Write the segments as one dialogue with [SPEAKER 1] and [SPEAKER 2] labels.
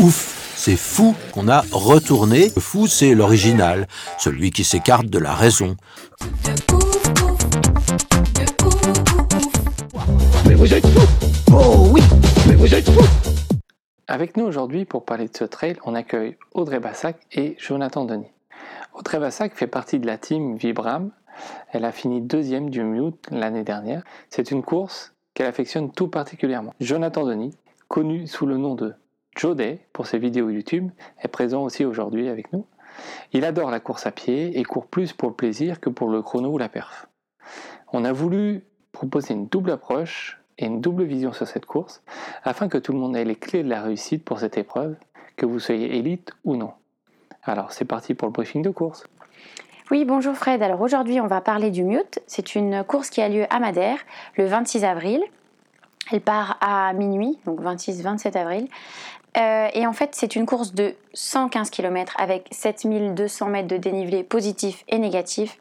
[SPEAKER 1] Ouf, c'est fou qu'on a retourné. Le fou, c'est l'original, celui qui s'écarte de la raison.
[SPEAKER 2] Mais vous êtes fous Oh oui Mais vous êtes fous
[SPEAKER 3] Avec nous aujourd'hui pour parler de ce trail, on accueille Audrey Bassac et Jonathan Denis. Audrey Bassac fait partie de la team Vibram. Elle a fini deuxième du Mute l'année dernière. C'est une course qu'elle affectionne tout particulièrement. Jonathan Denis, connu sous le nom de Joday pour ses vidéos YouTube, est présent aussi aujourd'hui avec nous. Il adore la course à pied et court plus pour le plaisir que pour le chrono ou la perf. On a voulu proposer une double approche et une double vision sur cette course afin que tout le monde ait les clés de la réussite pour cette épreuve, que vous soyez élite ou non. Alors c'est parti pour le briefing de course.
[SPEAKER 4] Oui, bonjour Fred. Alors aujourd'hui, on va parler du Mute. C'est une course qui a lieu à Madère le 26 avril. Elle part à minuit, donc 26-27 avril. Euh, et en fait, c'est une course de 115 km avec 7200 mètres de dénivelé positif et négatif.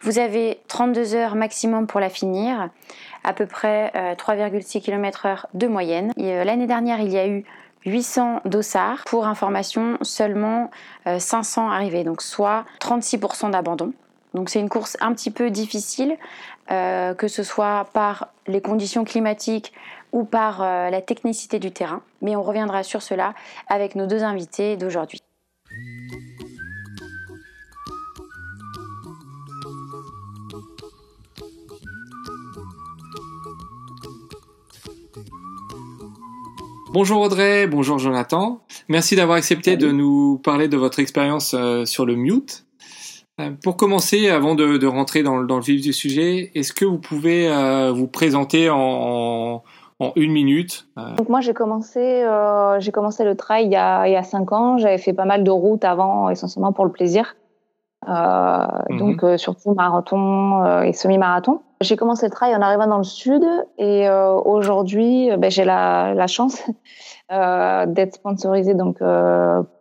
[SPEAKER 4] Vous avez 32 heures maximum pour la finir, à peu près euh, 3,6 km/h de moyenne. Euh, L'année dernière, il y a eu 800 dossards. Pour information, seulement euh, 500 arrivés, donc soit 36% d'abandon. Donc c'est une course un petit peu difficile, euh, que ce soit par les conditions climatiques ou par euh, la technicité du terrain. Mais on reviendra sur cela avec nos deux invités d'aujourd'hui.
[SPEAKER 3] Bonjour Audrey, bonjour Jonathan. Merci d'avoir accepté de nous parler de votre expérience euh, sur le Mute. Euh, Pour commencer, avant de, de rentrer dans, le- dans le vif du sujet, est-ce que vous pouvez euh, vous présenter en, en, en une minute Euh,
[SPEAKER 5] Donc moi j'ai commencé euh, j'ai commencé le trail il y a il y a cinq ans. J'avais fait pas mal de routes avant, essentiellement pour le plaisir. Euh,
[SPEAKER 3] Mhm.
[SPEAKER 5] Donc euh, surtout marathon et semi-marathon. J'ai commencé le trail en arrivant dans le sud et aujourd'hui ben, j'ai la, la chance d'être sponsorisée donc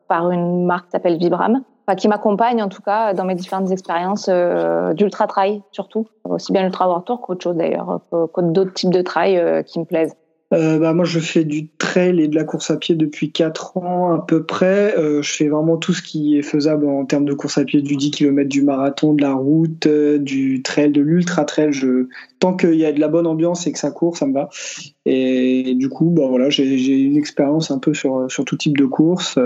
[SPEAKER 5] par une marque qui s'appelle Vibram, qui m'accompagne en tout cas dans mes différentes expériences euh, d'ultra trail surtout, aussi bien l'ultra world tour qu'autre chose d'ailleurs, que, que d'autres types de trail euh, qui me plaisent.
[SPEAKER 6] Euh, bah, moi, je fais du trail et de la course à pied depuis 4 ans à peu près. Euh, je fais vraiment tout ce qui est faisable en termes de course à pied, du 10 km, du marathon, de la route, euh, du trail, de l'ultra trail. Je... Tant qu'il y a de la bonne ambiance et que ça court, ça me va. Et du coup, bah, voilà, j'ai une expérience un peu sur, sur tout type de course.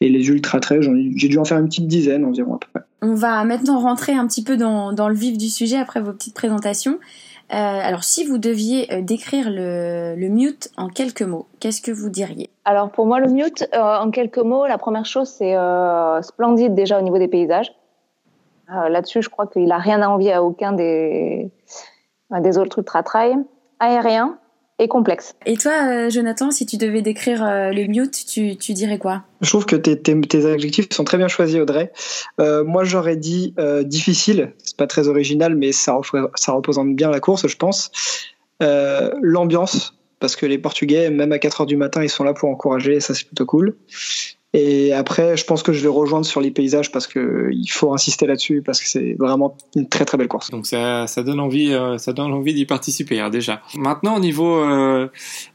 [SPEAKER 6] et les ultra trails, j'ai dû en faire une petite dizaine environ à peu près.
[SPEAKER 4] On va maintenant rentrer un petit peu dans le vif du sujet après vos petites présentations. Euh, alors si vous deviez euh, décrire le, le Mute en quelques mots, qu'est-ce que vous diriez?
[SPEAKER 5] Alors pour moi, le Mute, euh, en quelques mots, la première chose, c'est splendide déjà au niveau des paysages. Là-dessus, je crois qu'il a rien à envier à aucun des, des autres ultra trail. Aérien et complexe.
[SPEAKER 4] Et toi, euh, Jonathan, si tu devais décrire euh, le Mute, tu, tu dirais quoi?
[SPEAKER 6] Je trouve que tes, tes, tes adjectifs sont très bien choisis, Audrey. Euh, moi, j'aurais dit euh, difficile. C'est pas très original, mais ça, représente bien la course, je pense. Euh, L'ambiance, parce que les Portugais, même à 4 heures du matin, ils sont là pour encourager, et ça c'est plutôt cool. Et après, je pense que je vais rejoindre sur les paysages parce que il faut insister là-dessus parce que c'est vraiment une très très belle course.
[SPEAKER 3] Donc ça, ça donne envie, euh, ça donne envie d'y participer hein, déjà. Maintenant au niveau, euh,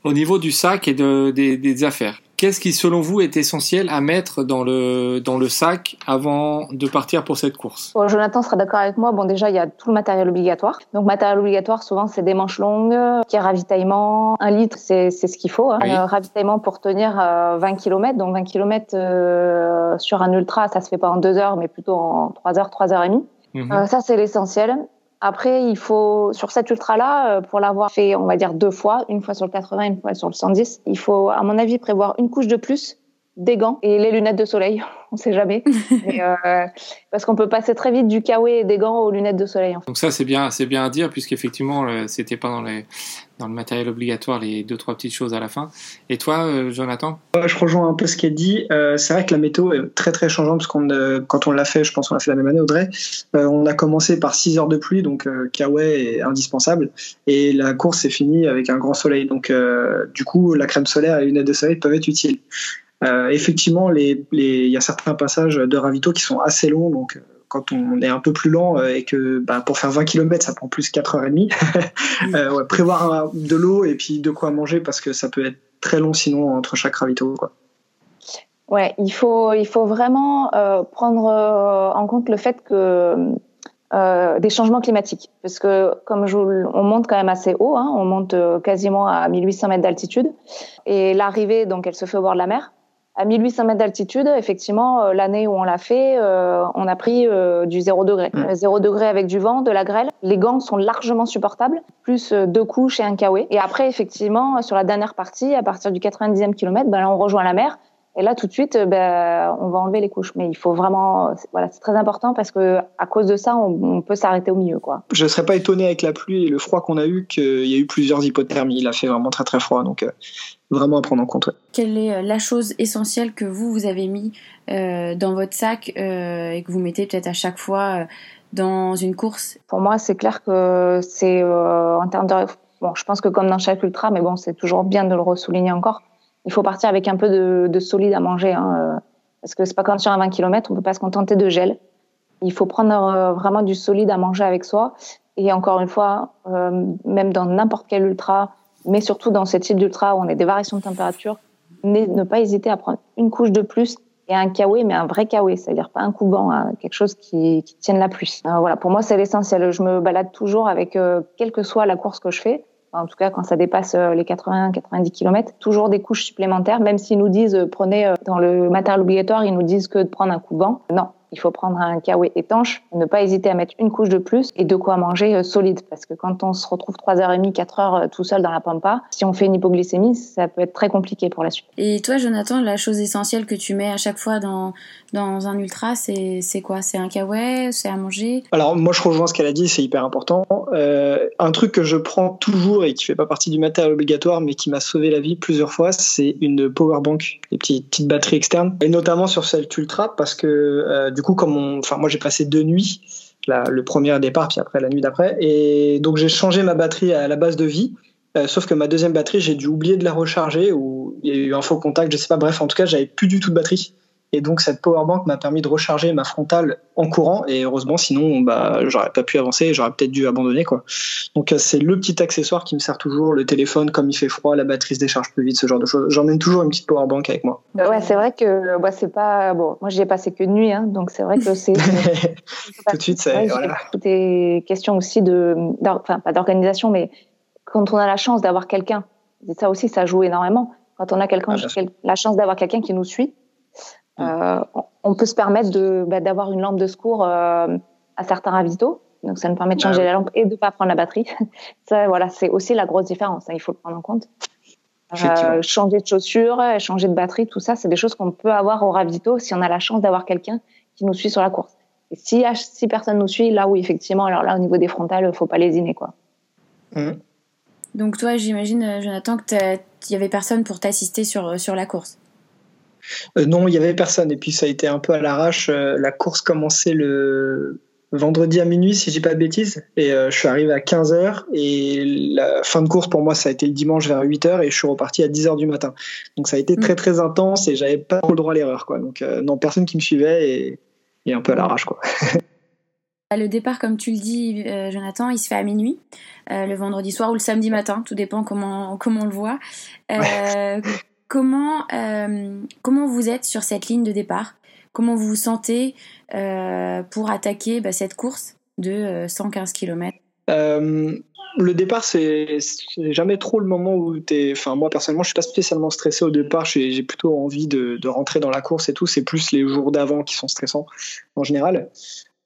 [SPEAKER 3] au niveau du sac et de, des, des affaires, qu'est-ce qui selon vous est essentiel à mettre dans le dans le sac avant de partir pour cette course?
[SPEAKER 5] Bon, Jonathan sera d'accord avec moi. Bon, déjà, il y a tout le matériel obligatoire. Donc, matériel obligatoire, souvent, c'est des manches longues, qui est ravitaillement. Un litre, c'est c'est ce qu'il faut. Hein.
[SPEAKER 3] Oui.
[SPEAKER 5] Euh, ravitaillement pour tenir euh, 20 km. Donc, 20 km euh, sur un ultra, ça se fait pas en deux heures, mais plutôt en trois heures, trois heures et demie.
[SPEAKER 3] Mhm.
[SPEAKER 5] Euh, ça, c'est l'essentiel. Après, il faut, sur cet ultra-là, euh, pour l'avoir fait, on va dire, deux fois, une fois sur le 80, une fois sur le 110, il faut, à mon avis, prévoir une couche de plus des gants et les lunettes de soleil. On sait jamais. euh, parce qu'on peut passer très vite du kawaii et des gants aux lunettes de soleil.
[SPEAKER 3] Donc ça, c'est bien, c'est bien à dire, puisqu'effectivement, euh, c'était pas dans, les, dans le matériel obligatoire les deux, trois petites choses à la fin. Et toi, euh, Jonathan?
[SPEAKER 6] Je rejoins un peu ce qu'elle dit. Euh, c'est vrai que la météo est très très changeante, parce qu'on, quand on l'a fait, je pense qu'on l'a fait la même année, Audrey, on a commencé par 6 heures de pluie, donc kawaii est indispensable, et la course est finie avec un grand soleil. Donc du coup, la crème solaire et les lunettes de soleil peuvent être utiles. Euh, effectivement, il les, y a certains passages de ravito qui sont assez longs, donc euh, quand on est un peu plus lent euh, et que bah, pour faire 20 km, ça prend plus 4h30, euh, ouais, prévoir de l'eau et puis de quoi manger parce que ça peut être très long sinon entre chaque ravito. Quoi.
[SPEAKER 5] Ouais, il faut, il faut vraiment euh, prendre en compte le fait que euh, des changements climatiques, parce que comme je, on monte quand même assez haut, hein, on monte quasiment à 1800 mètres d'altitude, et l'arrivée donc elle se fait au bord de la mer à 1800 mètres d'altitude, effectivement, euh, l'année où on l'a fait, euh, on a pris euh, du 0 degré. 0 degré avec du vent, de la grêle. Les gants sont largement supportables, plus deux couches et un kawaii. Et après, effectivement, sur la dernière partie, à partir du 90e kilomètre, ben là, on rejoint la mer. Et là, tout de suite, ben, on va enlever les couches. Mais il faut vraiment, voilà, c'est très important parce que à cause de ça, on, on peut s'arrêter au milieu, quoi.
[SPEAKER 6] Je serais pas étonné avec la pluie et le froid qu'on a eu qu'il y a eu plusieurs hypothermies. Il a fait vraiment très très froid, donc vraiment à prendre en compte.
[SPEAKER 4] Quelle est euh, la chose essentielle que vous, vous avez mis euh, dans votre sac euh, et que vous mettez peut-être à chaque fois euh, dans une course?
[SPEAKER 5] Pour moi, c'est clair que c'est euh, en termes de... Bon, je pense que comme dans chaque ultra, mais bon, c'est toujours bien de le ressouligner encore. Il faut partir avec un peu de, de solide à manger, hein, parce que c'est pas comme sur un 20 km, on peut pas se contenter de gel. Il faut prendre vraiment du solide à manger avec soi. Et encore une fois, même dans n'importe quel ultra, mais surtout dans ce type d'ultra où on a des variations de température, ne pas hésiter à prendre une couche de plus et un kawaii, mais un vrai kawaii, c'est-à-dire pas un cougan, hein, quelque chose qui, qui tienne la pluie. Euh, voilà, pour moi, c'est l'essentiel. Je me balade toujours avec, euh, quelle que soit la course que je fais, en tout cas quand ça dépasse euh, les 80-90 km, toujours des couches supplémentaires, même s'ils nous disent, euh, prenez euh, dans le matériel obligatoire, ils nous disent que de prendre un cougan. Non, il faut prendre un kawaii étanche, ne pas hésiter à mettre une couche de plus et de quoi manger solide. Parce que quand on se retrouve 3h30, 4h tout seul dans la pampa, si on fait une hypoglycémie, ça peut être très compliqué pour la suite.
[SPEAKER 4] Et toi, Jonathan, la chose essentielle que tu mets à chaque fois dans, dans un ultra, c'est quoi? C'est un kawaii? C'est à manger?
[SPEAKER 6] Alors, moi, je rejoins ce qu'elle a dit, c'est hyper important. Euh, un truc que je prends toujours et qui fait pas partie du matériel obligatoire, mais qui m'a sauvé la vie plusieurs fois, c'est une power bank, des petites, batteries externes. Et notamment sur cette ultra, parce que euh, du coup, comme moi, j'ai passé deux nuits, la, le premier départ, puis après la nuit d'après, et donc j'ai changé ma batterie à la base de vie. Euh, sauf que ma deuxième batterie, j'ai dû oublier de la recharger ou il y a eu un faux contact, je sais pas. Bref, en tout cas, j'avais plus du tout de batterie. Et donc cette powerbank m'a permis de recharger ma frontale en courant et heureusement sinon bah j'aurais pas pu avancer et j'aurais peut-être dû abandonner quoi. Donc c'est le petit accessoire qui me sert toujours le téléphone comme il fait froid, la batterie se décharge plus vite, ce genre de choses. J'emmène toujours une petite powerbank avec moi.
[SPEAKER 5] Ouais, c'est vrai que bah, c'est pas bon. Moi j'ai passé que de nuit hein, donc c'est vrai que c'est
[SPEAKER 6] tout de suite c'est voilà.
[SPEAKER 5] Tout est question aussi de enfin pas d'organisation mais quand on a la chance d'avoir quelqu'un, ça aussi ça joue énormément. Quand on a quelqu'un ah, la chance d'avoir quelqu'un qui nous suit euh, on peut se permettre de bah, d'avoir une lampe de secours euh, à certains ravitaux. Donc ça nous permet de changer ah oui. la lampe et de pas prendre la batterie. ça, voilà, c'est aussi la grosse différence. Hein, il faut le prendre en compte. Euh, changer de chaussures, changer de batterie, tout ça, c'est des choses qu'on peut avoir au ravito si on a la chance d'avoir quelqu'un qui nous suit sur la course. Et si, si personne nous suit, là où effectivement, alors là au niveau des frontales, faut pas lésiner quoi.
[SPEAKER 4] Mmh. Donc toi, j'imagine, Jonathan, que il y avait personne pour t'assister sur sur la course.
[SPEAKER 6] Euh, non, il y avait personne. Et puis ça a été un peu à l'arrache. Euh, la course commençait le vendredi à minuit, si je dis pas de bêtises. Et euh, je suis arrivé à 15h. Et la fin de course, pour moi, ça a été le dimanche vers 8h. Et je suis reparti à 10h du matin. Donc ça a été très, très intense. Et j'avais pas trop le droit à l'erreur. Quoi. Donc euh, non, personne qui me suivait. Et, et un peu à l'arrache. quoi.
[SPEAKER 4] Le départ, comme tu le dis, euh, Jonathan, il se fait à minuit, le vendredi soir ou le samedi matin, tout dépend comment, comment on le voit. Ouais. comment, comment vous êtes sur cette ligne de départ? Comment vous vous sentez pour attaquer bah, cette course de 115 km
[SPEAKER 6] le départ, c'est jamais trop le moment où t'es. Enfin, moi personnellement, je suis pas spécialement stressé au départ. J'ai plutôt envie de, rentrer dans la course et tout. C'est plus les jours d'avant qui sont stressants en général.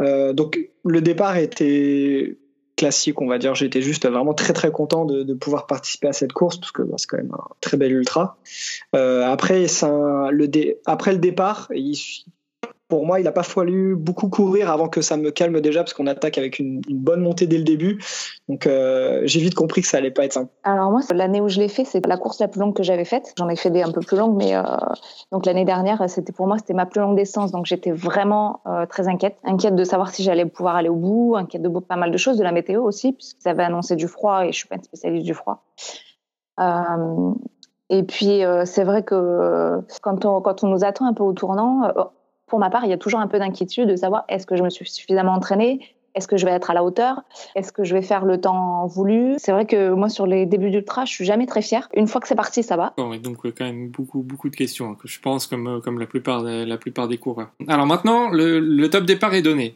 [SPEAKER 6] Euh, donc le départ était classique, on va dire. J'étais juste vraiment très très content de, de pouvoir participer à cette course parce que bah, c'est quand même un très bel ultra. Euh, après, un, le dé, après le départ, il, pour moi, il n'a pas fallu beaucoup courir avant que ça me calme déjà, parce qu'on attaque avec une, bonne montée dès le début. Donc, euh, j'ai vite compris que ça allait pas être simple.
[SPEAKER 5] Alors moi, l'année où je l'ai fait, c'est la course la plus longue que j'avais faite. J'en ai fait des un peu plus longues, mais euh, donc l'année dernière, c'était pour moi, c'était ma plus longue distance. Donc, j'étais vraiment euh, très inquiète, inquiète de savoir si j'allais pouvoir aller au bout, inquiète de pas mal de choses, de la météo aussi, puisqu'ils avaient annoncé du froid et je suis pas une spécialiste du froid. Et puis, c'est vrai que quand on, quand on nous attend un peu au tournant, pour ma part, il y a toujours un peu d'inquiétude de savoir est-ce que je me suis suffisamment entraînée? Est-ce que je vais être à la hauteur? Est-ce que je vais faire le temps voulu? C'est vrai que moi, sur les débuts d'ultra, je suis jamais très fière. Une fois que c'est parti, ça va.
[SPEAKER 3] Donc, quand même beaucoup, beaucoup de questions, hein, que je pense, comme, comme la, plupart, la plupart des coureurs. Alors maintenant, le, le top départ est donné.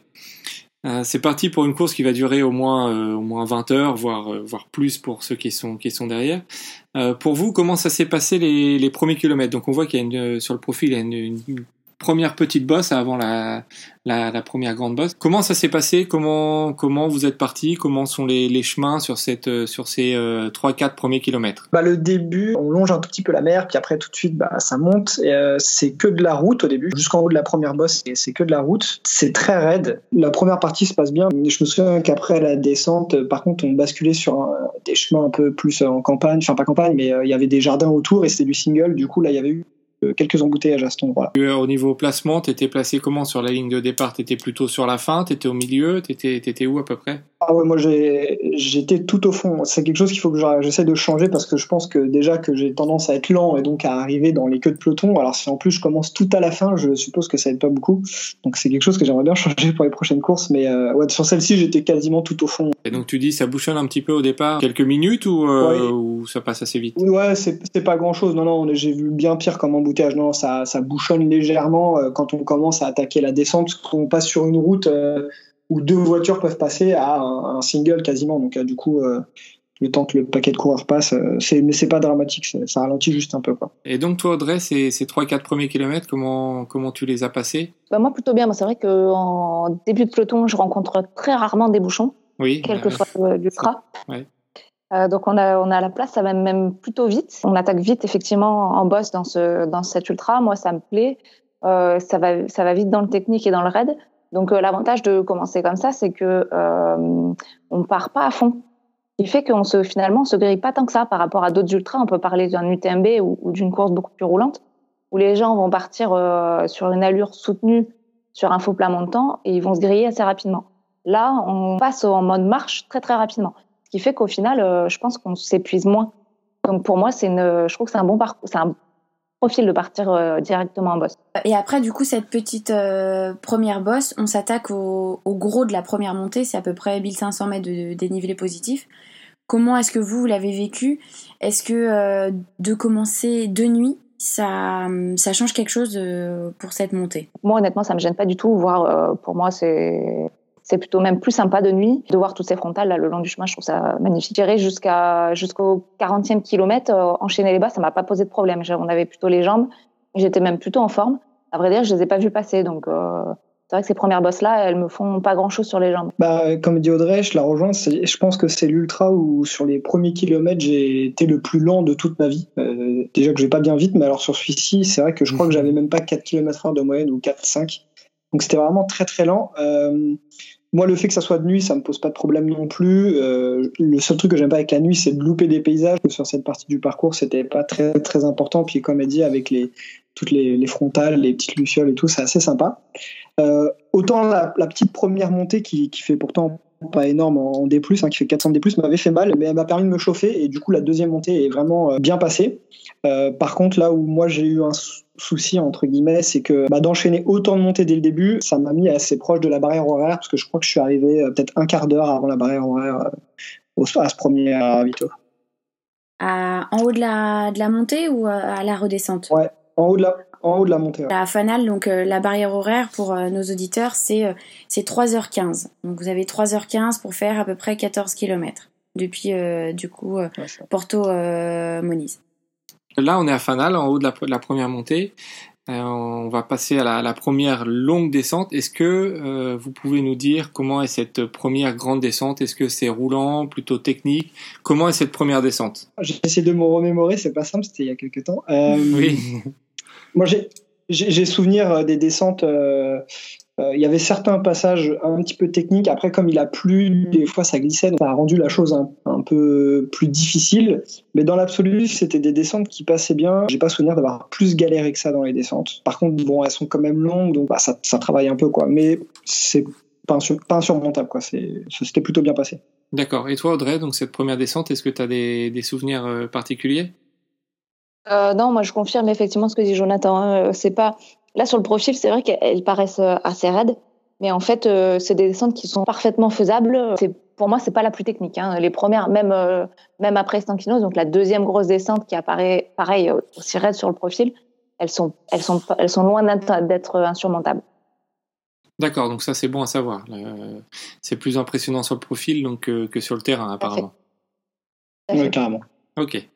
[SPEAKER 3] Euh, c'est parti pour une course qui va durer au moins, euh, au moins 20 heures, voire, euh, voire plus pour ceux qui sont, qui sont derrière. pour vous, comment ça s'est passé les, les premiers kilomètres? Donc on voit qu'il y a sur le profil, une première petite bosse avant la, la, la première grande bosse. Comment ça s'est passé? Comment comment vous êtes parti? Comment sont les, les, chemins sur cette euh, sur ces euh, trois 4 premiers kilomètres?
[SPEAKER 6] Bah le début, on longe un tout petit peu la mer, puis après tout de suite bah ça monte. Euh, c'est que de la route au début, jusqu'en haut de la première bosse, c'est que de la route. C'est très raide. La première partie se passe bien, je me souviens qu'après la descente, par contre, on basculait sur des chemins un peu plus en campagne, enfin pas campagne, mais il y avait des jardins autour et c'était du single. Du coup là, il y avait eu quelques embouteillages à cet endroit.
[SPEAKER 3] Euh, au niveau placement, t'étais placé comment sur la ligne de départ? T'étais plutôt sur la fin T'étais au milieu T'étais étais où à peu près?
[SPEAKER 6] Ah ouais, moi j'étais tout au fond. C'est quelque chose qu'il faut que j'essaie de changer parce que je pense que déjà que j'ai tendance à être lent et donc à arriver dans les queues de peloton. Alors si en plus je commence tout à la fin, je suppose que ça aide pas beaucoup. Donc c'est quelque chose que j'aimerais bien changer pour les prochaines courses. Mais euh, ouais, sur celle-ci j'étais quasiment tout au fond.
[SPEAKER 3] Et donc tu dis ça bouchonne un petit peu au départ, quelques minutes ou, euh, ou ça passe assez vite?
[SPEAKER 6] Ouais, c'est pas grand-chose. Non, non, j'ai vu bien pire comme Non, ça, ça bouchonne légèrement euh, quand on commence à attaquer la descente, parce qu'on passe sur une route. Euh, où deux voitures peuvent passer à un, un single quasiment. Donc euh, du coup, euh, le temps que le paquet de coureurs passe, euh, c'est, mais c'est pas dramatique, ça ralentit juste un peu. Quoi.
[SPEAKER 3] Et donc toi Audrey, ces, ces 3-4 premiers kilomètres, comment, comment tu les as passés?
[SPEAKER 5] Bah Moi plutôt bien, c'est vrai qu'en début de peloton, je rencontre très rarement des bouchons,
[SPEAKER 3] oui,
[SPEAKER 5] quel que soit l'ultra.
[SPEAKER 3] Ouais.
[SPEAKER 5] Euh, donc on a, la place, ça va même plutôt vite. On attaque vite effectivement en boss dans, ce, dans cet ultra. Moi ça me plaît. Euh, ça, va, ça va vite dans le technique et dans le raid. Donc euh, l'avantage de commencer comme ça, c'est que euh, on part pas à fond. Il fait qu'on se finalement on se grille pas tant que ça par rapport à d'autres ultras. On peut parler d'un UTMB ou, d'une course beaucoup plus roulante où les gens vont partir sur une allure soutenue sur un faux plat montant et ils vont se griller assez rapidement. Là, on passe en mode marche très très rapidement, ce qui fait qu'au final, euh, je pense qu'on s'épuise moins. Donc pour moi, c'est une, je trouve que c'est un bon parcours, c'est un profil de partir euh, directement en boss.
[SPEAKER 4] Et après, du coup, cette petite euh, première bosse, on s'attaque au, au, gros de la première montée, c'est à peu près 1500 mètres de, dénivelé positif. Comment est-ce que vous, vous l'avez vécu? Est-ce que euh, de commencer de nuit, ça, ça change quelque chose pour cette montée?
[SPEAKER 5] Moi, honnêtement, ça me gêne pas du tout. Voire, euh, pour moi, c'est c'est plutôt même plus sympa de nuit de voir toutes ces frontales là le long du chemin. Je trouve ça magnifique. J'irai jusqu'à jusqu'au 40e kilomètre, euh, enchaîner les bas, ça m'a pas posé de problème. On avait plutôt les jambes. J'étais même plutôt en forme. À vrai dire, je les ai pas vus passer. Donc euh, c'est vrai que ces premières bosses là, elles me font pas grand chose sur les jambes.
[SPEAKER 6] Bah, comme dit Audrey, je la rejoins. Je pense que c'est l'ultra où sur les premiers kilomètres j'ai été le plus lent de toute ma vie. Euh, déjà que je vais pas bien vite, mais alors sur celui-ci, c'est vrai que je crois que j'avais même pas 4 km heure de moyenne ou 4-5. Donc c'était vraiment très très lent. Euh, moi, le fait que ça soit de nuit, ça me pose pas de problème non plus. Euh, le seul truc que j'aime pas avec la nuit, c'est de louper des paysages. Sur cette partie du parcours, c'était pas très très important. Puis comme elle dit, avec les toutes les, les frontales, les petites lucioles et tout, c'est assez sympa. Euh, autant la, petite première montée qui, qui fait pourtant pas énorme en D+, hein, qui fait 400 D+, m'avait fait mal, mais elle m'a permis de me chauffer et du coup la deuxième montée est vraiment bien passée. Euh, par contre, là où moi j'ai eu un souci entre guillemets, c'est que bah, d'enchaîner autant de montées dès le début, ça m'a mis assez proche de la barrière horaire parce que je crois que je suis arrivé euh, peut-être un quart d'heure avant la barrière horaire euh, à ce premier ravito.
[SPEAKER 4] À, en haut de la, de la montée ou à la redescente?
[SPEAKER 6] Ouais, en haut de la, en haut de la montée.
[SPEAKER 4] La fanale, donc euh, la barrière horaire pour euh, nos auditeurs, c'est euh, c'est 3h15. Donc vous avez 3h15 pour faire à peu près 14 km depuis du coup Porto Moniz.
[SPEAKER 3] Là, on est à Fanal, en haut de la, de la première montée. Euh, on va passer à la, première longue descente. Est-ce que euh, vous pouvez nous dire comment est cette première grande descente? Est-ce que c'est roulant, plutôt technique? Comment est cette première descente?
[SPEAKER 6] J'ai essayé de me remémorer, c'est pas simple, c'était il y a quelques temps. Euh,
[SPEAKER 3] oui.
[SPEAKER 6] Moi, j'ai souvenir des descentes euh, il y avait certains passages un petit peu techniques. Après, comme il a plu, des fois ça glissait, donc ça a rendu la chose un, peu plus difficile. Mais dans l'absolu, c'était des descentes qui passaient bien. J'ai pas souvenir d'avoir plus galéré que ça dans les descentes. Par contre, bon, elles sont quand même longues, donc bah, ça, travaille un peu, quoi. Mais c'est pas, pas insurmontable, quoi. C'était plutôt bien passé.
[SPEAKER 3] D'accord. Et toi, Audrey, donc cette première descente, est-ce que tu as des, souvenirs euh, particuliers?
[SPEAKER 5] Euh, non, moi je confirme effectivement ce que dit Jonathan. Hein. C'est pas Là, sur le profil, c'est vrai qu'elles paraissent euh, assez raides, mais en fait, euh, c'est des descentes qui sont parfaitement faisables. C'est pour moi, c'est pas la plus technique. Hein. Les premières, même euh, même après Stankinos, donc la deuxième grosse descente qui apparaît pareil aussi raide sur le profil, elles sont elles sont elles sont loin d'être insurmontables.
[SPEAKER 3] D'accord, donc ça c'est bon à savoir. C'est plus impressionnant sur le profil donc que sur le terrain apparemment.
[SPEAKER 6] Oui, carrément.
[SPEAKER 3] Ok.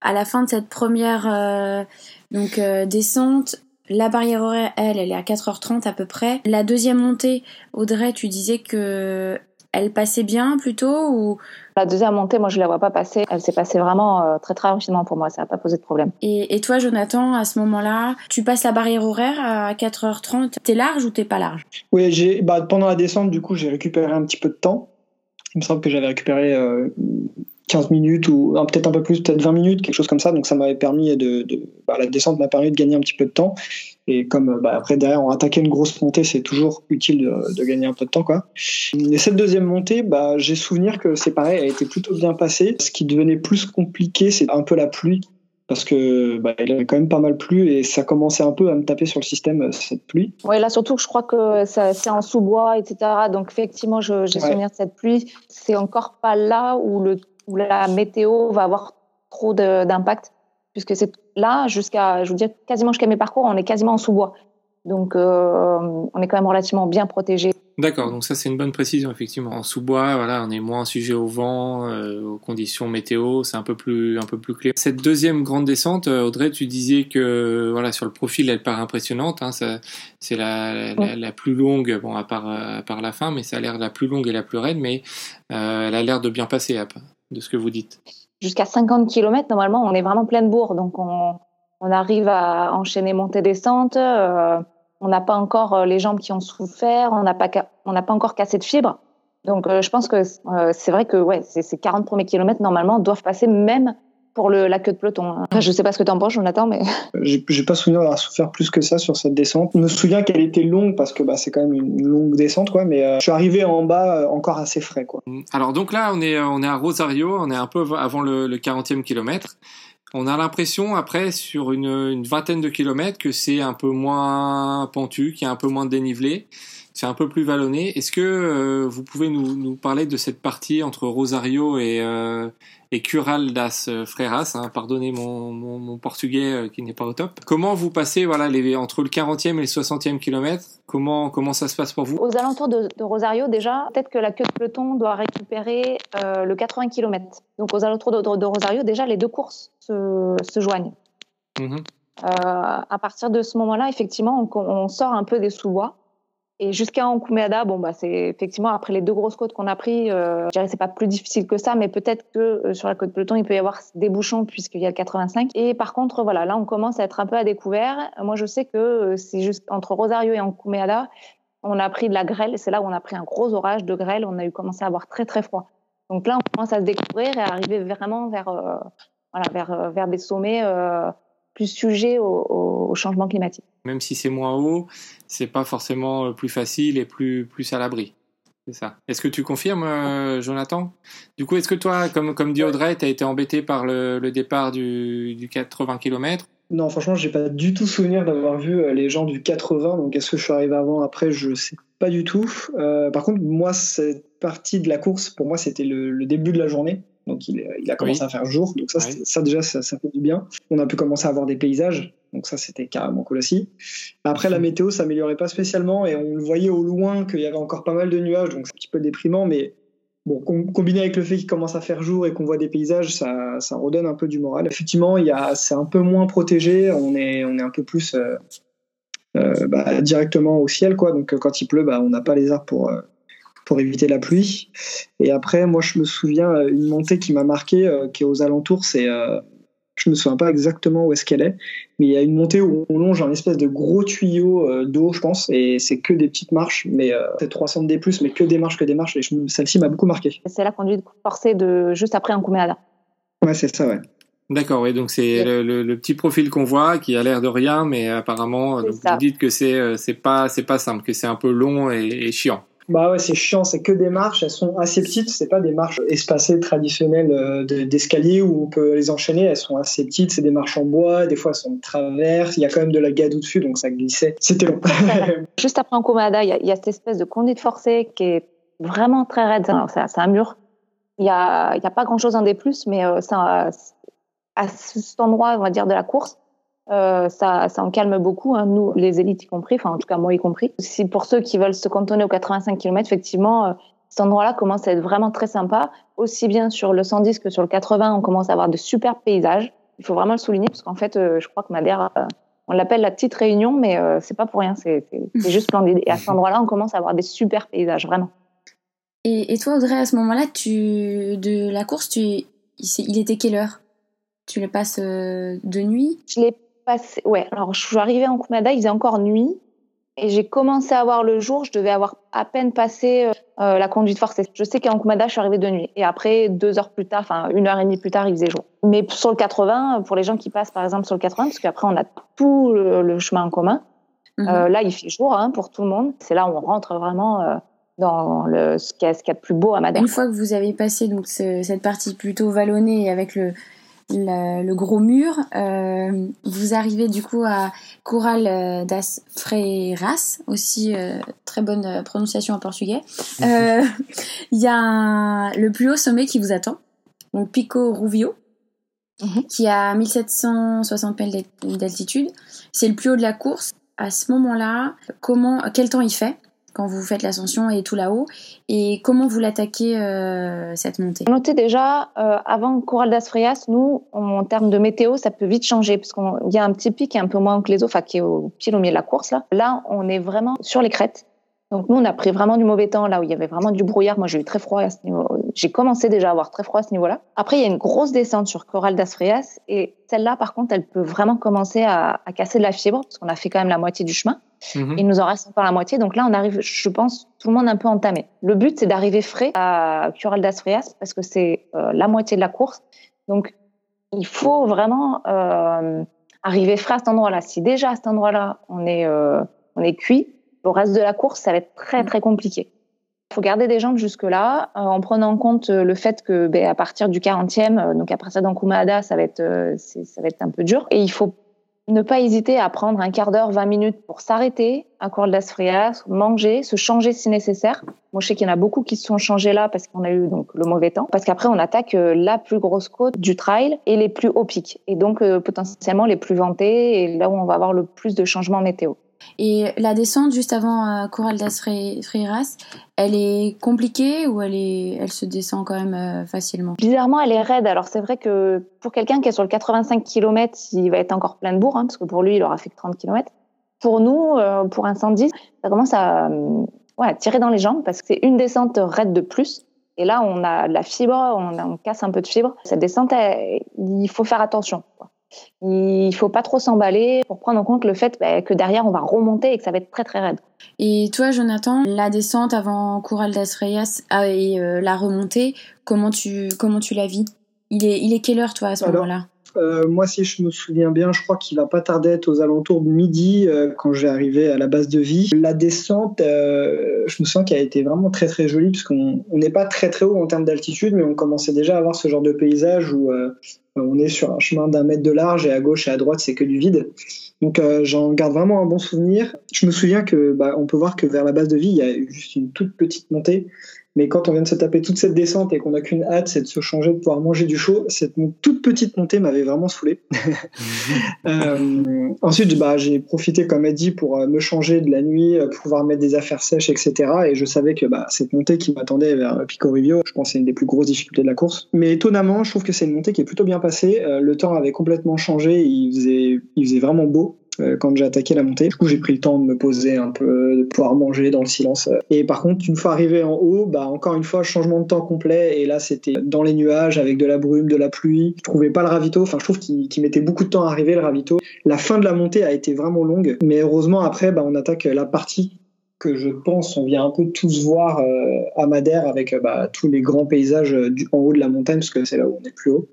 [SPEAKER 4] À la fin de cette première donc descente, la barrière horaire, elle, elle est à 4h30 à peu près. La deuxième montée, Audrey, tu disais que elle passait bien plutôt ou?
[SPEAKER 5] La deuxième montée, moi je la vois pas passer. Elle s'est passée vraiment euh, très très rapidement pour moi. Ça n'a pas posé de problème.
[SPEAKER 4] Et, toi, Jonathan, à ce moment-là, tu passes la barrière horaire à 4h30. T'es large ou t'es pas large?
[SPEAKER 6] Oui, j'ai bah, pendant la descente, du coup, j'ai récupéré un petit peu de temps. Il me semble que j'avais récupéré euh, 15 minutes ou peut-être un peu plus, peut-être 20 minutes, quelque chose comme ça. Donc ça m'avait permis de, bah, la descente m'a permis de gagner un petit peu de temps. Et comme bah, après derrière on attaquait une grosse montée, c'est toujours utile de, gagner un peu de temps quoi. Et cette deuxième montée, bah, j'ai souvenir que c'est pareil, elle a été plutôt bien passée. Ce qui devenait plus compliqué, c'est un peu la pluie parce que bah, il avait quand même pas mal plu et ça commençait un peu à me taper sur le système cette pluie.
[SPEAKER 5] Oui, là surtout je crois que c'est en sous-bois, etc. Donc effectivement, j'ai souvenir de cette pluie. C'est encore pas là où le où la météo va avoir trop d'impact, puisque c'est là, jusqu'à, je vous dis, quasiment jusqu'à mes parcours, on est quasiment en sous-bois. Donc, euh, on est quand même relativement bien protégé.
[SPEAKER 3] D'accord, donc ça c'est une bonne précision effectivement. En sous-bois, voilà, on est moins sujet au vent, euh, aux conditions météo, c'est un peu plus un peu plus clair. Cette deuxième grande descente, euh, Audrey, tu disais que voilà sur le profil elle part impressionnante. Hein, c'est la, la, plus longue, bon à part à part la fin, mais ça a l'air la plus longue et la plus raide, mais elle a l'air de bien passer de ce que vous dites.
[SPEAKER 5] Jusqu'à 50 km, normalement, on est vraiment plein de bourre. Donc, on, on arrive à enchaîner montée-descente. Euh, on n'a pas encore euh, les jambes qui ont souffert. On n'a pas, pas encore cassé de fibres. Donc, euh, je pense que c'est vrai que ouais, ces 40 premiers kilomètres, normalement, doivent passer même pour le, la queue de peloton. Hein. je sais pas ce que tu en penses, Jonathan, mais.
[SPEAKER 6] J'ai pas souvenir d'avoir souffert plus que ça sur cette descente. Je me souviens qu'elle était longue parce que bah, c'est quand même une longue descente, quoi, mais euh, je suis arrivé en bas euh, encore assez frais, quoi.
[SPEAKER 3] Alors, donc là, on est, on est à Rosario, on est un peu avant le, le 40e kilomètre. On a l'impression, après, sur une, une, vingtaine de kilomètres, que c'est un peu moins pentu, qu'il y a un peu moins de dénivelé c'est un peu plus vallonné. Est-ce que euh, vous pouvez nous, nous, parler de cette partie entre Rosario et, euh, et Cural das Freiras hein, Pardonnez mon, mon, mon portugais euh, qui n'est pas au top. Comment vous passez voilà, les, entre le 40e et le 60e kilomètre? Comment, comment ça se passe pour vous?
[SPEAKER 5] Aux alentours de, de Rosario, déjà, peut-être que la queue de peloton doit récupérer euh, le 80 km. Donc aux alentours de, de, Rosario, déjà, les deux courses se, se joignent. Mmh à partir de ce moment-là, effectivement, on, on sort un peu des sous-bois. Et jusqu'à Ankumeada, bon bah c'est effectivement après les deux grosses côtes qu'on a pris, euh, je dirais c'est pas plus difficile que ça, mais peut-être que euh, sur la côte peloton il peut y avoir des bouchons puisqu'il y a le 85. Et par contre voilà, là on commence à être un peu à découvert. Moi je sais que euh, c'est juste entre Rosario et Ankumeada, on a pris de la grêle. C'est là où on a pris un gros orage de grêle. On a eu commencé à avoir très très froid. Donc là on commence à se découvrir et à arriver vraiment vers euh, voilà vers vers des sommets plus sujets au, au changement climatique
[SPEAKER 3] même si c'est moins haut, c'est pas forcément euh, plus facile et plus, plus à l'abri. C'est ça. Est-ce que tu confirmes, euh, Jonathan? Du coup, est-ce que toi, comme, comme dit Audrey, tu as été embêté par le, le départ du, du 80 km
[SPEAKER 6] Non, franchement, j'ai pas du tout souvenir d'avoir vu euh, les gens du 80. Donc, est-ce que je suis arrivé avant, après? Je sais pas du tout. Euh, par contre, moi, cette partie de la course, pour moi, c'était le, le, début de la journée. Donc, il, il a commencé à faire jour. Donc, ça, ça déjà, ça, ça fait du bien. On a pu commencer à avoir des paysages. Donc ça, c'était carrément cool aussi. Après, la météo s'améliorait pas spécialement et on voyait au loin qu'il y avait encore pas mal de nuages, donc c'est un petit peu déprimant, mais Bon, combiné avec le fait qu'il commence à faire jour et qu'on voit des paysages, ça, ça redonne un peu du moral. Effectivement, il y a, c'est un peu moins protégé. On est, on est un peu plus euh, euh, bah, directement au ciel, quoi. Donc, quand il pleut, bah, on n'a pas les arbres pour, pour éviter la pluie. Et après, moi, je me souviens une montée qui m'a marqué, qui est aux alentours, c'est je me souviens pas exactement où est-ce qu'elle est, mais il y a une montée où on longe un espèce de gros tuyau euh, d'eau, je pense, et c'est que des petites marches, mais euh, c'est 300 D+, mais que des marches, que des marches, et celle-ci m'a beaucoup marqué.
[SPEAKER 5] C'est la conduite forcée de juste après un Kumeada.
[SPEAKER 6] Ouais, c'est ça, ouais.
[SPEAKER 3] D'accord, oui, donc c'est le, petit profil qu'on voit qui a l'air de rien, mais apparemment, vous dites que c'est euh, c'est pas c'est pas simple, que c'est un peu long et chiant.
[SPEAKER 6] Bah ouais, c'est chiant, c'est que des marches, elles sont assez petites, c'est pas des marches espacées traditionnelles euh, d'escalier où on peut les enchaîner, elles sont assez petites, c'est des marches en bois, des fois elles sont de travers, il y a quand même de la gadoue dessus, donc ça glissait. C'était long.
[SPEAKER 5] Juste après en Komada, il y, a cette espèce de conduite forcée qui est vraiment très raide, c'est un mur. Il n'y a, y a pas grand chose en des plus, mais euh, ça, à cet endroit, on va dire, de la course, euh, ça, ça en calme beaucoup, hein, nous, les élites y compris, enfin en tout cas moi y compris. Si pour ceux qui veulent se cantonner aux 85 km, effectivement, euh, cet endroit-là commence à être vraiment très sympa. Aussi bien sur le 110 que sur le 80, on commence à avoir de super paysages. Il faut vraiment le souligner parce qu'en fait, euh, je crois que Madère, on l'appelle la petite réunion, mais c'est pas pour rien, c'est juste splendide. Et à cet endroit-là, on commence à avoir des super paysages, vraiment.
[SPEAKER 4] Et, et toi, Audrey, à ce moment-là, tu de la course, tu il était quelle heure? Tu le passes de nuit?
[SPEAKER 5] Je l'ai Ouais, alors je suis arrivée en Kumada, il faisait encore nuit. Et j'ai commencé à voir le jour, je devais avoir à peine passé euh, euh, la conduite forcée. Je sais qu'en Kumada, je suis arrivée de nuit. Et après, deux heures plus tard, enfin une heure et demie plus tard, il faisait jour. Mais sur le 80, pour les gens qui passent par exemple sur le 80, parce qu'après on a tout le, chemin en commun, mhm. euh, là il fait jour hein, pour tout le monde. C'est là où on rentre vraiment dans le, ce qu'il y, a de plus beau à Madère.
[SPEAKER 4] Une fois que vous avez passé donc cette partie plutôt vallonnée avec le, le, gros mur. Euh, vous arrivez du coup à Coral euh, das Freiras, aussi euh, très bonne prononciation en portugais. Il y a le plus haut sommet qui vous attend, donc Pico Ruvio, mhm. qui a 1760 mètres d'altitude. C'est le plus haut de la course. À ce moment-là, comment, quel temps il fait? Quand vous faites l'ascension et tout là-haut Et comment vous l'attaquez euh, cette montée?
[SPEAKER 5] Notez déjà, euh, avant Coral das Frias, nous, en termes de météo, ça peut vite changer parce qu'il y a un petit pic qui est un peu moins que les autres, enfin qui est au pied au milieu de la course. Là, là on est vraiment sur les crêtes. Donc nous, on a pris vraiment du mauvais temps là où il y avait vraiment du brouillard. Moi, j'ai eu très froid à ce niveau. J'ai commencé déjà à avoir très froid à ce niveau-là. Après, il y a une grosse descente sur Coral das Frias et celle-là, par contre, elle peut vraiment commencer à, à casser de la fibre parce qu'on a fait quand même la moitié du chemin. Mhm. Il nous en reste encore la moitié. Donc là, on arrive, je pense, tout le monde un peu entamé. Le but, c'est d'arriver frais à Cural das Frias parce que c'est euh, la moitié de la course. Donc, il faut vraiment euh, arriver frais à cet endroit-là. Si déjà à cet endroit-là, on est, euh, on est cuit, le reste de la course, ça va être très, très compliqué. Il faut garder des jambes jusque-là, en prenant en compte le fait que ben, à partir du 40e, donc après ça dans Kumada, ça va être, ça va être un peu dur. Et il faut ne pas hésiter à prendre un quart d'heure, 20 minutes pour s'arrêter, un cours de las frias, manger, se changer si nécessaire. Moi, je sais qu'il y en a beaucoup qui se sont changés là parce qu'on a eu donc le mauvais temps. Parce qu'après, on attaque euh, la plus grosse côte du trail et les plus hauts pics. Et donc, euh, potentiellement les plus vantés et là où on va avoir le plus de changements météo.
[SPEAKER 4] Et la descente juste avant euh, Coral das Freiras, elle est compliquée ou elle, est, elle se descend quand même euh, facilement?
[SPEAKER 5] Bizarrement, elle est raide. Alors c'est vrai que pour quelqu'un qui est sur le 85 km, il va être encore plein de bourre, hein, parce que pour lui, il aura fait que 30 km. Pour nous, euh, pour un 110, ça commence à, ouais, tirer dans les jambes parce que c'est une descente raide de plus. Et là, on a la fibre, on, casse un peu de fibre. Cette descente, il faut faire attention. Il faut pas trop s'emballer pour prendre en compte le fait bah, que derrière on va remonter et que ça va être très très raide.
[SPEAKER 4] Et toi, Jonathan, la descente avant Coural das Reyes ah, et euh, la remontée, comment tu comment tu la vis? Il est il est quelle heure toi à ce moment-là?
[SPEAKER 6] euh, moi, si je me souviens bien, je crois qu'il va pas tarder à être aux alentours de midi euh, quand je vais arriver à la base de vie. La descente, je me sens qu'elle a été vraiment très très jolie parce qu'on n'est pas très très haut en termes d'altitude, mais on commençait déjà à avoir ce genre de paysage où on est sur un chemin d'un mètre de large et à gauche et à droite, c'est que du vide. Donc euh, j'en garde vraiment un bon souvenir. Je me souviens que bah, on peut voir que vers la base de vie, il y a juste une toute petite montée Mais quand on vient de se taper toute cette descente et qu'on n'a qu'une hâte, c'est de se changer, de pouvoir manger du chaud, cette toute petite montée m'avait vraiment saoulé. euh, ensuite, bah, j'ai profité, comme elle dit, pour euh, me changer de la nuit, pour pouvoir mettre des affaires sèches, etc. Et je savais que bah, cette montée qui m'attendait vers Pico Rivio, je pense c'est une des plus grosses difficultés de la course. Mais étonnamment, je trouve que c'est une montée qui est plutôt bien passée. le temps avait complètement changé, il faisait, il faisait vraiment beau. Euh, quand j'ai attaqué la montée. Du coup, j'ai pris le temps de me poser un peu, de pouvoir manger dans le silence. Et par contre, une fois arrivé en haut, bah encore une fois, changement de temps complet. Et là, c'était dans les nuages avec de la brume, de la pluie. Je trouvais pas le ravito. Enfin, je trouve qu'il mettait beaucoup de temps à arriver le ravito. La fin de la montée a été vraiment longue, mais heureusement après, bah, on attaque la partie que je pense on vient un peu tous voir euh, à Madère avec euh, bah, tous les grands paysages euh, en haut de la montagne parce que c'est là où on est plus haut.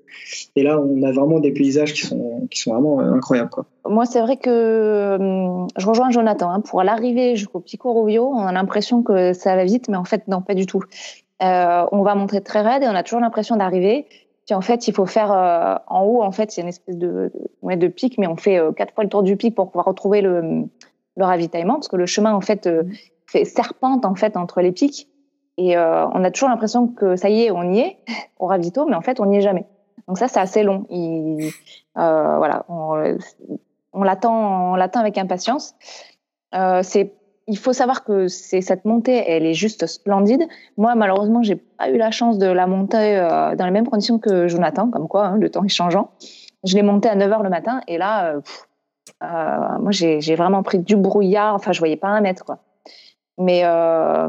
[SPEAKER 6] Et là, on a vraiment des paysages qui sont qui sont vraiment incroyables.
[SPEAKER 5] Moi, c'est vrai que je rejoins Jonathan. Hein, pour l'arrivée jusqu'au Pico Rovio, on a l'impression que ça va vite, mais en fait, non, pas du tout. on va monter très raide et on a toujours l'impression d'arriver. Puis en fait, il faut faire en haut, en fait, c'est une espèce de, de, de pic, mais on fait quatre fois le tour du pic pour pouvoir retrouver le, le ravitaillement, parce que le chemin en fait euh, fait serpente en fait entre les pics, et euh, on a toujours l'impression que ça y est, on y est au ravito, mais en fait on n'y est jamais. Donc ça c'est assez long. Il, euh, voilà, on, on l'attend, on l'attend avec impatience. Euh, c'est il faut savoir que c'est cette montée, elle est juste splendide. Moi, malheureusement, j'ai pas eu la chance de la monter dans les mêmes conditions que Jonathan, comme quoi hein, le temps est changeant. Je l'ai montée à 9 h le matin et là, moi, j'ai vraiment pris du brouillard. Enfin, je voyais pas un mètre, quoi. Mais euh,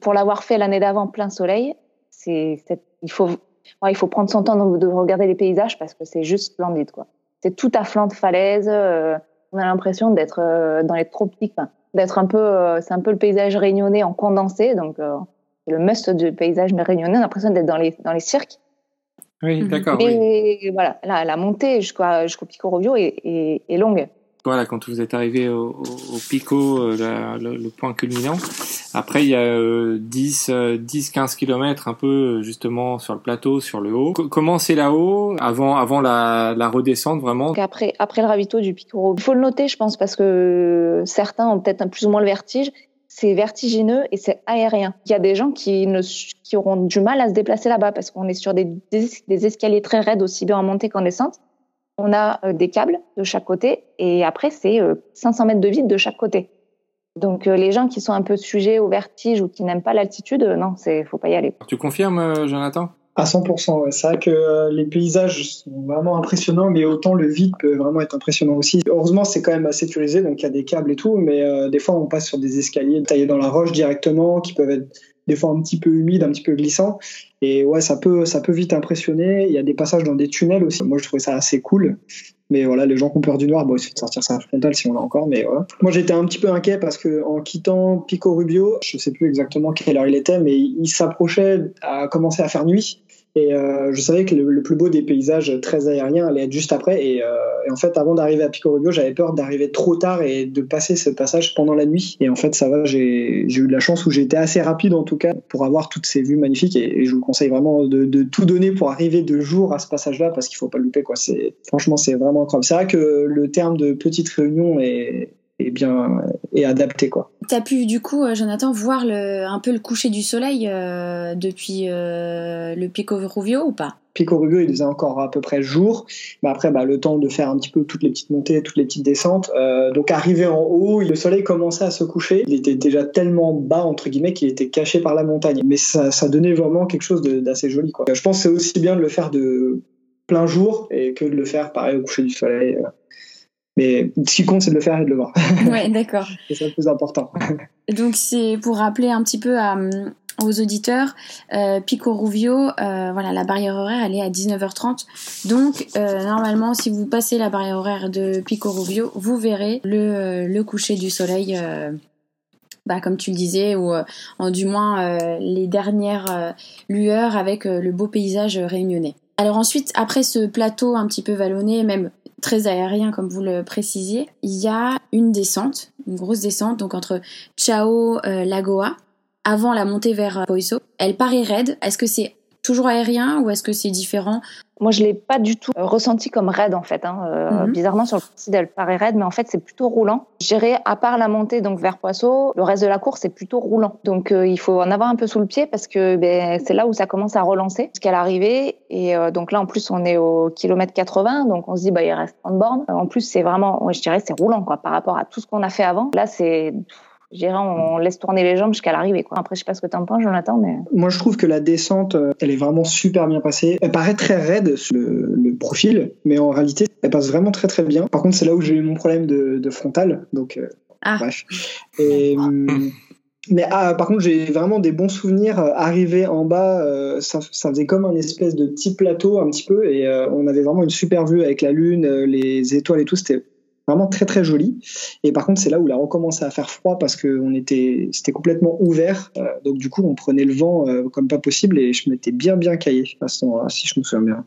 [SPEAKER 5] pour l'avoir fait l'année d'avant plein soleil, c'est il faut il faut prendre son temps de, regarder les paysages parce que c'est juste splendide, quoi. C'est tout à flanc de falaise. Euh, on a l'impression d'être dans les tropiques, d'être un peu, c'est un peu le paysage réunionnais en condensé. Donc, le must du paysage réunionnais. On a l'impression d'être dans les dans les cirques.
[SPEAKER 3] Oui, mhm. d'accord.
[SPEAKER 5] Et voilà, la, la montée jusqu'au Pico Rovio est, est, est, longue.
[SPEAKER 3] Voilà, quand vous êtes arrivé au, au, Pico, euh, le, point culminant, après il y a euh, 10, 10, 15 kilomètres un peu justement sur le plateau, sur le haut. comment c'est là-haut avant, avant la, la redescente vraiment?
[SPEAKER 5] Après, après le ravito du Pico il faut le noter, je pense, parce que certains ont peut-être un plus ou moins le vertige c'est vertigineux et c'est aérien. Il y a des gens qui, ne, qui auront du mal à se déplacer là-bas parce qu'on est sur des, des, escaliers très raides, aussi bien en montée qu'en descente. On a euh, des câbles de chaque côté et après, c'est 500 euh, mètres de vide de chaque côté. Donc, euh, les gens qui sont un peu sujets au vertige ou qui n'aiment pas l'altitude, non, c'est faut pas y aller.
[SPEAKER 3] Tu confirmes, Jonathan?
[SPEAKER 6] À 100%, c'est vrai que euh, les paysages sont vraiment impressionnants, mais autant le vide peut vraiment être impressionnant aussi. Heureusement, c'est quand même sécurisé, donc il y a des câbles et tout, mais euh, des fois on passe sur des escaliers taillés dans la roche directement, qui peuvent être des fois un petit peu humides, un petit peu glissants. Et ouais, ça peut, ça peut vite impressionner. Il y a des passages dans des tunnels aussi. Moi, je trouvais ça assez cool. Mais voilà, les gens qui ont peur du noir, bon, il suffit de sortir sa frontale si on l'a encore. Mais voilà. Moi, j'étais un petit peu inquiet parce que en quittant Pico Rubio, je sais plus exactement quelle heure il était, mais il s'approchait à commencer à faire nuit. Et euh, je savais que le, plus beau des paysages très aériens allait être juste après. Et, euh, et en fait, avant d'arriver à Pico Rubio, j'avais peur d'arriver trop tard et de passer ce passage pendant la nuit. Et en fait, ça va, j'ai eu de la chance où été assez rapide en tout cas pour avoir toutes ces vues magnifiques. Et, je vous conseille vraiment de, de, tout donner pour arriver de jour à ce passage-là parce qu'il faut pas louper. Quoi. Franchement, c'est vraiment incroyable. C'est vrai que le terme de petite réunion est, est bien et adapté quoi.
[SPEAKER 4] T'as pu du coup, euh, Jonathan, voir le, un peu le coucher du soleil euh, depuis euh, le Pico Rubio ou pas?
[SPEAKER 6] Pico Rubio, il faisait encore à peu près jour, mais après, bah, le temps de faire un petit peu toutes les petites montées, toutes les petites descentes. donc, arrivé en haut, le soleil commençait à se coucher. Il était déjà tellement bas, entre guillemets, qu'il était caché par la montagne. Mais ça, ça donnait vraiment quelque chose d'assez joli. Quoi. Je pense que c'est aussi bien de le faire de plein jour et que de le faire pareil au coucher du soleil. Mais ce qui compte, c'est de le faire et de le voir.
[SPEAKER 4] Ouais, d'accord.
[SPEAKER 6] c'est le plus important.
[SPEAKER 4] Donc, c'est pour rappeler un petit peu à, aux auditeurs, euh, Pico Ruvio, euh, voilà, la barrière horaire, elle est à 19h30. Donc, euh, normalement, si vous passez la barrière horaire de Pico Ruvio, vous verrez le, le coucher du soleil. bah, comme tu le disais, ou en du moins les dernières lueurs avec le beau paysage réunionnais. Alors ensuite, après ce plateau un petit peu vallonné, même très aérien comme vous le précisiez, il y a une descente, une grosse descente, donc entre Chao euh, Lagoa, avant la montée vers euh, Poiso. Elle paraît raide. Est-ce que c'est toujours aérien ou est-ce que c'est différent
[SPEAKER 5] Moi, je l'ai pas du tout euh, ressenti comme raide en fait. Hein. Euh,
[SPEAKER 4] Mhm.
[SPEAKER 5] Bizarrement, sur le site, elle paraît raide, mais en fait, c'est plutôt roulant. Je dirais, à part la montée donc vers Poisson, le reste de la course c'est plutôt roulant. Donc, euh, il faut en avoir un peu sous le pied parce que ben, c'est là où ça commence à relancer jusqu'à l'arrivée. Et euh, donc là, en plus, on est au kilomètre 80, donc on se dit bah il reste 30 bornes. En plus, c'est vraiment, je dirais, c'est roulant quoi par rapport à tout ce qu'on a fait avant. Là, c'est je dirais, on laisse tourner les jambes jusqu'à l'arrivée. Quoi. Après, je sais pas ce que tu en penses, Jonathan, mais
[SPEAKER 6] Moi, je trouve que la descente, euh, elle est vraiment super bien passée. Elle paraît très raide sur le, le profil, mais en réalité, elle passe vraiment très très bien. Par contre, c'est là où j'ai eu mon problème de, de frontal, donc euh,
[SPEAKER 4] Ah.
[SPEAKER 6] bref. Et, hum, mais ah, par contre, j'ai vraiment des bons souvenirs. Euh, Arrivé en bas, euh, ça, ça faisait comme un espèce de petit plateau un petit peu, et euh, on avait vraiment une super vue avec la lune, euh, les étoiles et tout. C'était vraiment très très joli. Et par contre, c'est là où il a recommencé à faire froid parce que on était, c'était complètement ouvert. Euh, donc du coup, on prenait le vent euh, comme pas possible et je m'étais bien bien caillé à ce moment-là, si je me souviens bien.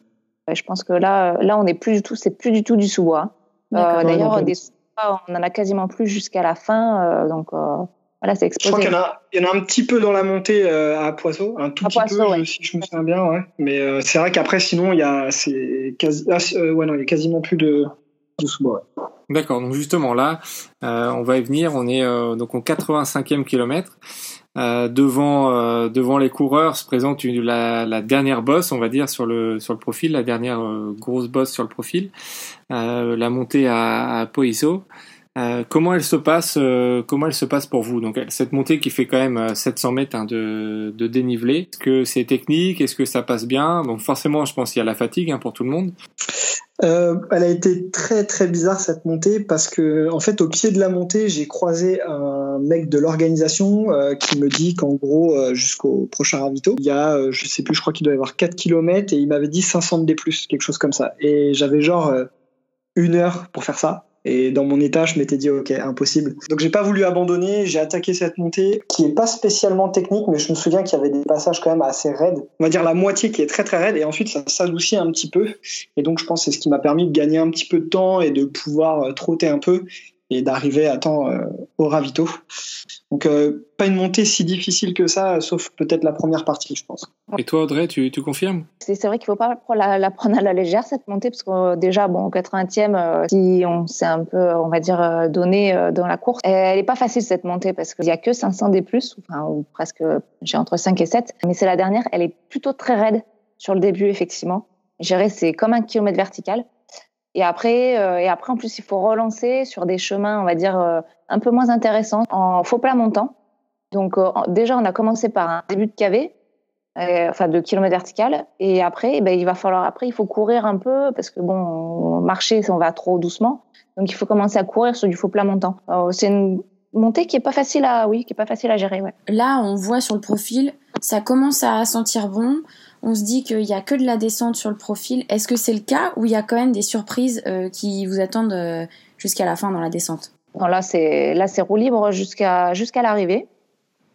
[SPEAKER 5] ouais, je pense que là, là, on n'est plus du tout, c'est plus du tout du sous-bois. Euh, D'ailleurs,
[SPEAKER 6] pas
[SPEAKER 5] des sous-bois, on en a quasiment plus jusqu'à la fin. euh, donc euh, voilà, c'est
[SPEAKER 6] Je crois
[SPEAKER 5] explosé.
[SPEAKER 6] qu'il y en a, il y en a un petit peu dans la montée euh, à Poisson, un tout
[SPEAKER 5] À
[SPEAKER 6] petit
[SPEAKER 5] Poisson,
[SPEAKER 6] peu,
[SPEAKER 5] ouais.
[SPEAKER 6] si je me souviens bien, ouais. Mais euh, c'est vrai qu'après, sinon, il y a, c'est quasi, ah, euh, ouais, non, il y a quasiment plus de, de sous-bois. ouais.
[SPEAKER 3] D'accord, donc justement là, euh, on va y venir, on est euh, donc au 85e kilomètre. Euh, devant, euh, devant les coureurs se présente une- la, la dernière bosse, on va dire, sur le, sur le profil, la dernière euh, grosse bosse sur le profil, euh, la montée à, à comment elle se passe Comment elle se passe pour vous? Donc cette montée qui fait quand même euh, 700 mètres hein, de, de dénivelé. Est-ce que c'est technique? Est-ce que ça passe bien? Donc forcément, je pense qu'il y a la fatigue hein, pour tout le monde.
[SPEAKER 6] Euh, elle a été très très bizarre cette montée parce que en fait au pied de la montée j'ai croisé un mec de l'organisation euh, qui me dit qu'en gros euh, jusqu'au prochain ravito il y a je sais plus je crois qu'il doit y avoir 4 km et il m'avait dit 500 de D+, quelque chose comme ça. Et j'avais genre une heure pour faire ça et dans mon état je m'étais dit ok impossible. Donc j'ai pas voulu abandonner. J'ai attaqué cette montée qui est pas spécialement technique mais je me souviens qu'il y avait des passages quand même assez raides. On va dire la moitié qui est très très raide. Et ensuite ça s'adoucit un petit peu. Et donc, je pense que c'est ce qui m'a permis de gagner un petit peu de temps et de pouvoir euh, trotter un peu et d'arriver à temps euh, au ravito. Donc, euh, pas une montée si difficile que ça, sauf peut-être la première partie, je pense.
[SPEAKER 3] Et toi, Audrey, tu, tu confirmes?
[SPEAKER 5] C'est vrai qu'il faut pas la, la prendre à la légère cette montée parce que euh, déjà bon au 80e euh, si on s'est un peu on va dire donné euh, dans la course elle est pas facile cette montée parce qu'il y a que 500 des plus enfin ou presque j'ai entre 5 et 7 mais c'est la dernière elle est plutôt très raide sur le début effectivement je dirais c'est comme un kilomètre vertical et après euh, et après en plus il faut relancer sur des chemins on va dire euh, un peu moins intéressants en faux plat montant donc euh, déjà on a commencé par un début de euh, enfin de kilomètre vertical. Et après, eh ben, il va falloir, après, il faut courir un peu parce que bon, marcher, on va trop doucement. Donc il faut commencer à courir sur du faux plat montant. C'est une montée qui est pas facile à, oui, qui est pas facile à gérer, ouais.
[SPEAKER 4] Là, on voit sur le profil, ça commence à sentir bon. On se dit qu'il y a que de la descente sur le profil. Est-ce que c'est le cas ou il y a quand même des surprises euh, qui vous attendent euh, jusqu'à la fin dans la descente?
[SPEAKER 5] Non, là, c'est, là, c'est roue libre jusqu'à, jusqu'à l'arrivée.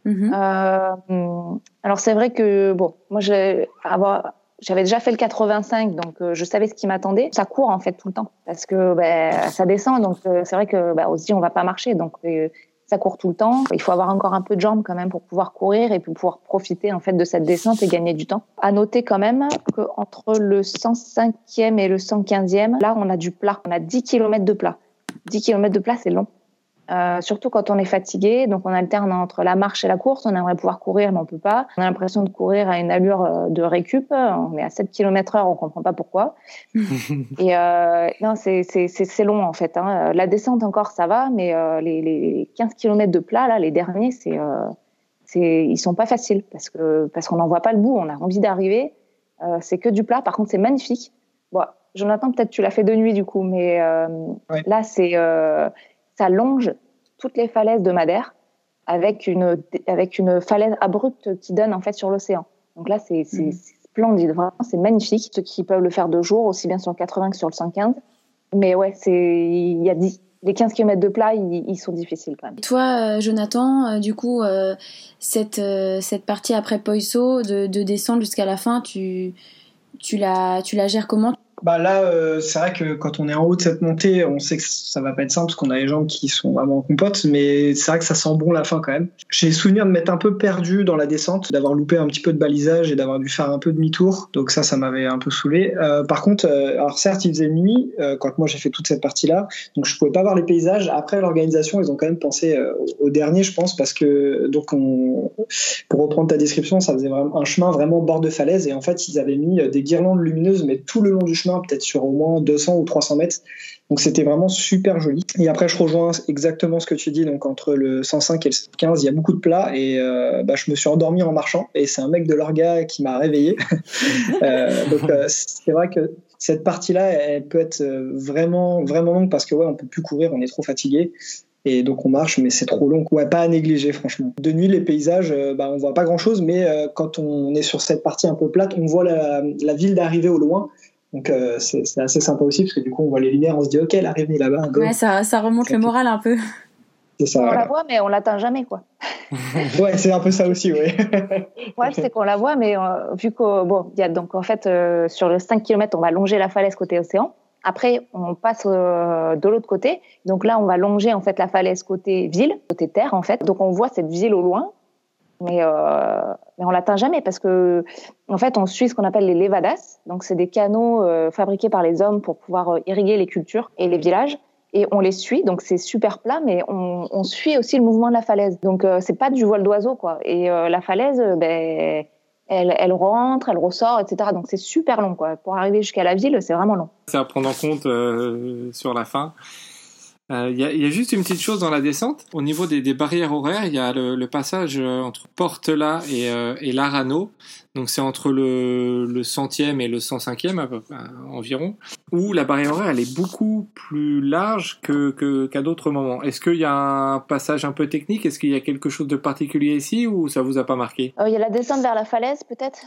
[SPEAKER 4] Mhm.
[SPEAKER 5] Euh, alors c'est vrai que bon, moi avoir j'avais déjà fait le 85, donc euh, je savais ce qui m'attendait. Ça court en fait tout le temps parce que ben, ça descend, donc euh, c'est vrai que ben, on se dit on va pas marcher, donc euh, ça court tout le temps. Il faut avoir encore un peu de jambes quand même pour pouvoir courir et pour pouvoir profiter en fait de cette descente et gagner du temps. À noter quand même que entre le 105e et le 115e, là on a du plat, on a 10 km de plat. 10 km de plat, c'est long. Euh, surtout quand on est fatigué, donc on alterne entre la marche et la course. On aimerait pouvoir courir, mais on peut pas. On a l'impression de courir à une allure euh, de récup. On est à 7 km heure, on comprend pas pourquoi. et euh, non, c'est long en fait. Hein. La descente encore ça va, mais euh, les, les 15 km de plat là, les derniers, c'est ils sont pas faciles parce que parce qu'on n'en voit pas le bout. On a envie d'arriver. C'est que du plat. Par contre, c'est magnifique. Bon, Jonathan, peut-être tu l'as fait de nuit du coup, mais euh,
[SPEAKER 6] Ouais.
[SPEAKER 5] là c'est euh, ça longe toutes les falaises de Madère avec une avec une falaise abrupte qui donne en fait sur l'océan. Donc là c'est
[SPEAKER 4] Mhm.
[SPEAKER 5] splendide, vraiment c'est magnifique. Ceux qui peuvent le faire de jour, aussi bien sur le 80 que sur le 115. Mais ouais, c'est il y a 10 les 15 km de plat, ils, sont difficiles quand même.
[SPEAKER 4] Et Toi, euh, Jonathan, euh, du coup, euh, cette, euh, cette partie après Poiso, de, de descendre jusqu'à la fin, tu, tu, la, tu la gères comment?
[SPEAKER 6] Bah là, euh, c'est vrai que quand on est en haut de cette montée, on sait que ça va pas être simple parce qu'on a les jambes qui sont vraiment en compote, mais c'est vrai que ça sent bon la fin quand même. J'ai souvenir de m'être un peu perdu dans la descente, d'avoir loupé un petit peu de balisage et d'avoir dû faire un peu demi-tour, donc ça, ça m'avait un peu saoulé. Euh, par contre, euh, alors certes, il faisait nuit quand moi j'ai fait toute cette partie-là, donc je pouvais pas voir les paysages. Après, l'organisation, ils ont quand même pensé au dernier, je pense, parce que donc on, pour reprendre ta description, ça faisait vraiment un chemin vraiment bord de falaise et en fait, ils avaient mis des guirlandes lumineuses, mais tout le long du chemin peut-être sur au moins 200 ou 300 mètres. Donc c'était vraiment super joli. Et après, je rejoins exactement ce que tu dis. Donc entre le 105 et le 115, il y a beaucoup de plats et euh, bah, je me suis endormi en marchant. Et c'est un mec de l'orga qui m'a réveillé. euh, donc euh, c'est vrai que cette partie-là, elle peut être vraiment vraiment longue parce que ouais, on peut plus courir, on est trop fatigué. Et donc on marche, mais c'est trop long. Ouais, pas à négliger, franchement. De nuit, les paysages, euh, bah, on voit pas grand-chose, mais quand on est sur cette partie un peu plate, on voit la, la ville d'arrivée au loin. Donc euh, c'est c'est assez sympa aussi, parce que du coup, on voit les lumières, on se dit, ok, l'arrivée est là-bas. go.
[SPEAKER 4] Ouais, ça, ça remonte le moral un peu.
[SPEAKER 6] C'est ça.
[SPEAKER 5] On la voit, mais on l'atteint jamais, quoi.
[SPEAKER 6] Ouais, c'est un peu ça aussi, ouais.
[SPEAKER 5] Ouais, c'est qu'on la voit, mais euh, vu bon, il y a donc en fait euh, sur le 5 km, on va longer la falaise côté océan. Après, on passe euh, de l'autre côté. Donc là, on va longer en fait la falaise côté ville, côté terre en fait. Donc on voit cette ville au loin, mais euh, mais on l'atteint jamais parce que en fait, on suit ce qu'on appelle les levadas. Donc c'est des canaux euh, fabriqués par les hommes pour pouvoir euh, irriguer les cultures et les villages. Et on les suit, donc c'est super plat, mais on, on suit aussi le mouvement de la falaise. Donc euh, c'est pas du vol d'oiseau, quoi. Et euh, la falaise, ben, elle, elle rentre, elle ressort, etc. Donc c'est super long, quoi. Pour arriver jusqu'à la ville, c'est vraiment long.
[SPEAKER 3] C'est à prendre en compte sur la fin. Euh, Il y, a, y a juste une petite chose dans la descente. Au niveau des, des barrières horaires, il y a le, le passage euh, entre Portela et, euh, et Larano. Donc c'est entre le, le centième et le 105e à peu, à- environ, où la barrière horaire elle est beaucoup plus large que qu'à d'autres moments. Est-ce qu'il y a un passage un peu technique? Est-ce qu'il y a quelque chose de particulier ici ou ça vous a pas marqué?
[SPEAKER 5] Euh, Il y a la descente vers la falaise, peut-être,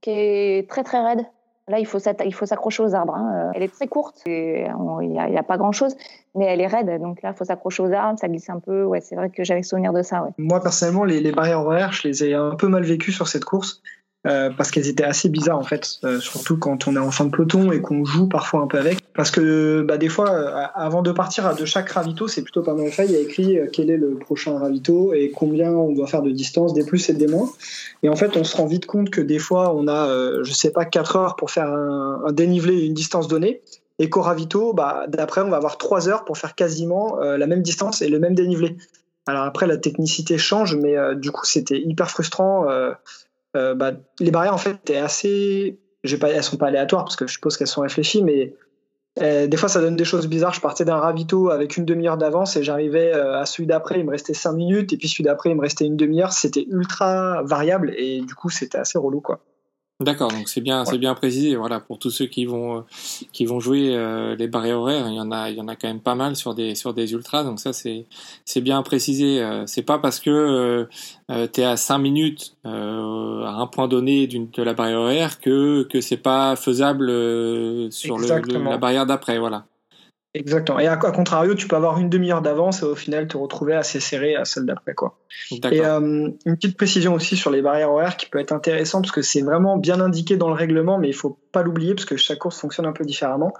[SPEAKER 5] qui est très très raide. Là, il faut s'accrocher aux arbres. hein. Euh, Elle est très courte, il n'y a, pas grand-chose, mais elle est raide. Donc là, il faut s'accrocher aux arbres, ça glisse un peu. Ouais, c'est vrai que j'avais souvenir de ça.
[SPEAKER 6] Moi, personnellement, les, les barrières horaires, je les ai un peu mal vécues sur cette course. Euh, parce qu'elles étaient assez bizarres en fait, euh, surtout quand on est en fin de peloton et qu'on joue parfois un peu avec. Parce que bah, des fois, euh, avant de partir de chaque ravito, c'est plutôt pas mal fait. Il y a écrit euh, quel est le prochain ravito et combien on doit faire de distance, des plus et des moins. Et en fait, on se rend vite compte que des fois, on a, euh, je sais pas, 4 heures pour faire un, un dénivelé et une distance donnée. Et qu'au ravito, bah, d'après, on va avoir 3 heures pour faire quasiment la même distance et le même dénivelé. Alors après, la technicité change, mais du coup, c'était hyper frustrant. Euh, bah, les barrières, en fait, étaient assez. Pas, elles sont pas aléatoires parce que je suppose qu'elles sont réfléchies, mais euh, des fois, ça donne des choses bizarres. Je partais d'un ravito avec une demi-heure d'avance et j'arrivais euh, à celui d'après, il me restait 5 minutes, et puis celui d'après, il me restait une demi-heure. C'était ultra variable et du coup, c'était assez relou, quoi.
[SPEAKER 3] D'accord, donc c'est bien, c'est bien précisé. Voilà, pour tous ceux qui vont, euh, qui vont jouer euh, les barrières horaires, il y en a, il y en a quand même pas mal sur des, sur des ultras. Donc ça, c'est, c'est bien précisé. Euh, c'est pas parce que euh, t'es à 5 minutes euh, à un point donné d'une, de la barrière horaire que que c'est pas faisable euh, sur le, la barrière d'après. Voilà.
[SPEAKER 6] Exactement. Et à, à contrario, tu peux avoir une demi-heure d'avance et au final te retrouver assez serré à celle d'après, quoi. Et euh, une petite précision aussi sur les barrières horaires qui peut être intéressant parce que c'est vraiment bien indiqué dans le règlement, mais il faut pas l'oublier parce que chaque course fonctionne un peu différemment.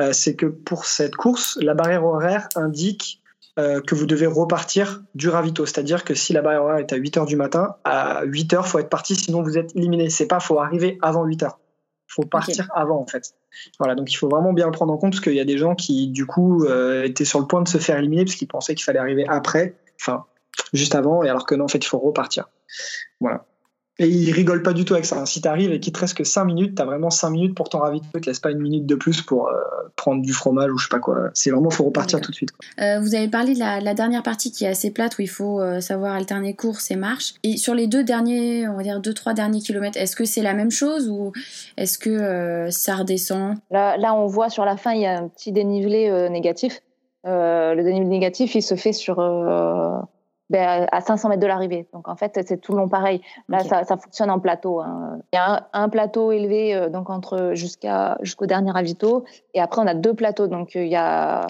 [SPEAKER 6] Euh, c'est que pour cette course, la barrière horaire indique euh, que vous devez repartir du ravito. C'est-à-dire que si la barrière horaire est à 8 heures du matin, à 8 heures, faut être parti, sinon vous êtes éliminé. C'est pas faut arriver avant 8 heures. Faut partir avant, en fait. Voilà, donc il faut vraiment bien le prendre en compte parce qu'il y a des gens qui, du coup, euh, étaient sur le point de se faire éliminer parce qu'ils pensaient qu'il fallait arriver après, enfin, juste avant, et alors que non, en fait, il faut repartir. Voilà. Et ils rigolent pas du tout avec ça. Si t'arrives et qu'il te reste que 5 minutes, t'as vraiment 5 minutes pour ton ravito, ils te laisse pas une minute de plus pour euh, prendre du fromage ou je sais pas quoi. C'est vraiment, faut repartir tout de suite. quoi.
[SPEAKER 4] Euh, vous avez parlé de la, de la dernière partie qui est assez plate où il faut euh, savoir alterner course et marche. Et sur les deux derniers, on va dire deux trois derniers kilomètres, est-ce que c'est la même chose ou est-ce que euh, ça redescend?
[SPEAKER 5] Là, là, on voit sur la fin, il y a un petit dénivelé euh, négatif. Euh, le dénivelé négatif, il se fait sur euh, ben, à 500 mètres de l'arrivée. Donc en fait, c'est tout le long pareil. Là, ça, ça fonctionne en plateau. hein. Il y a un, un plateau élevé euh, donc entre jusqu'à jusqu'au dernier ravito, et après on a deux plateaux. Donc euh, il y a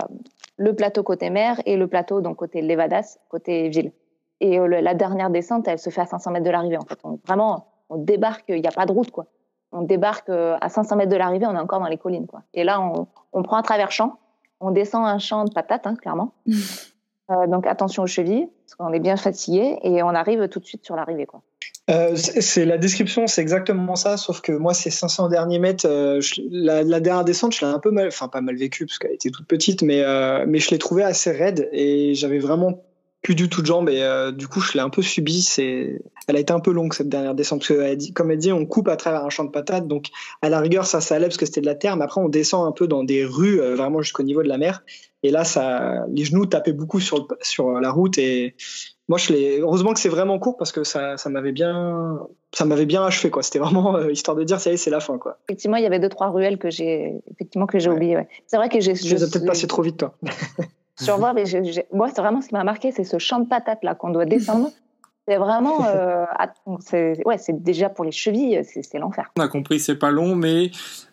[SPEAKER 5] le plateau côté mer et le plateau donc côté Levadas, côté ville. Et euh, la dernière descente, elle se fait à 500 mètres de l'arrivée. En fait, on, vraiment, on débarque. Il n'y a pas de route quoi. on débarque euh, à 500 mètres de l'arrivée, on est encore dans les collines. Quoi. Et là, on, on prend un travers champ, on descend un champ de patates, hein, clairement. Euh, donc attention aux chevilles, parce qu'on est bien fatigué, et on arrive tout de suite sur l'arrivée.
[SPEAKER 6] Euh, c'est la description, c'est exactement ça, sauf que moi, ces 500 derniers mètres, euh, la, dernière descente, je l'ai un peu mal, enfin pas mal vécu parce qu'elle était toute petite, mais mais je l'ai trouvée assez raide et j'avais vraiment plus du tout de jambes et du coup, je l'ai un peu subi. C'est, elle a été un peu longue cette dernière descente parce que, elle dit, comme elle dit, on coupe à travers un champ de patates, donc à la rigueur, ça, ça allait parce que c'était de la terre, mais après, on descend un peu dans des rues, vraiment jusqu'au niveau de la mer. Et là, ça, les genoux tapaient beaucoup sur sur la route et moi, je l'ai. Heureusement que c'est vraiment court parce que ça, ça m'avait bien, ça m'avait bien achevé quoi. C'était vraiment euh, histoire de dire ça y est, c'est la fin quoi.
[SPEAKER 5] Effectivement, il y avait deux trois ruelles que j'ai, effectivement que j'ai ouais. oublié. Ouais. C'est vrai que j'ai.
[SPEAKER 6] Je les ai peut-être passé trop vite toi.
[SPEAKER 5] sur moi, mais je, je, moi, c'est vraiment ce qui m'a marqué, c'est ce champ de patates là qu'on doit descendre. C'est vraiment, euh, c'est ouais, c'est déjà pour les chevilles, c'est l'enfer.
[SPEAKER 7] On a compris, c'est pas long, mais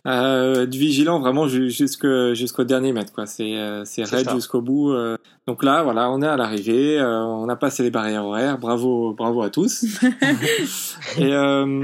[SPEAKER 7] euh, être vigilant vraiment jusqu'au jusqu'au dernier mètre, quoi. C'est euh, c'est raide jusqu'au bout. Euh. Donc là, voilà, on est à l'arrivée, euh, on a passé les barrières horaires. Bravo, bravo à tous. Et euh,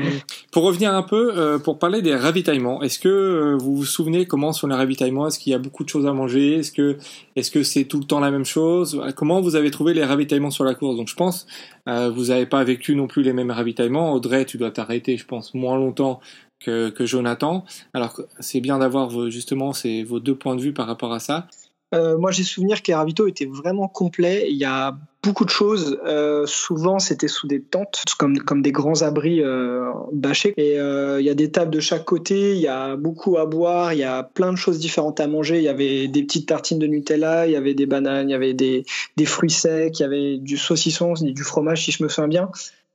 [SPEAKER 7] pour revenir un peu, pour parler des ravitaillements, est-ce que vous vous souvenez comment sont les ravitaillements? Est-ce qu'il y a beaucoup de choses à manger? Est-ce que est-ce que c'est tout le temps la même chose? Comment vous avez trouvé les ravitaillements sur la course? Donc je pense vous n'avez pas vécu non plus les mêmes ravitaillements. Audrey, tu dois t'arrêter, je pense, moins longtemps que, Jonathan. Alors c'est bien d'avoir justement ces, vos deux points de vue par rapport à ça.
[SPEAKER 6] Euh, moi, j'ai souvenir ravitaux étaient vraiment complets. Il y a beaucoup de choses. Euh, souvent, c'était sous des tentes, comme, comme des grands abris euh, bâchés. Et il y a des tables de chaque côté. Il y a beaucoup à boire. Il y a plein de choses différentes à manger. Il y avait des petites tartines de Nutella. Il y avait des bananes. Il y avait des, des fruits secs. Il y avait du saucisson, du fromage, si je me souviens bien.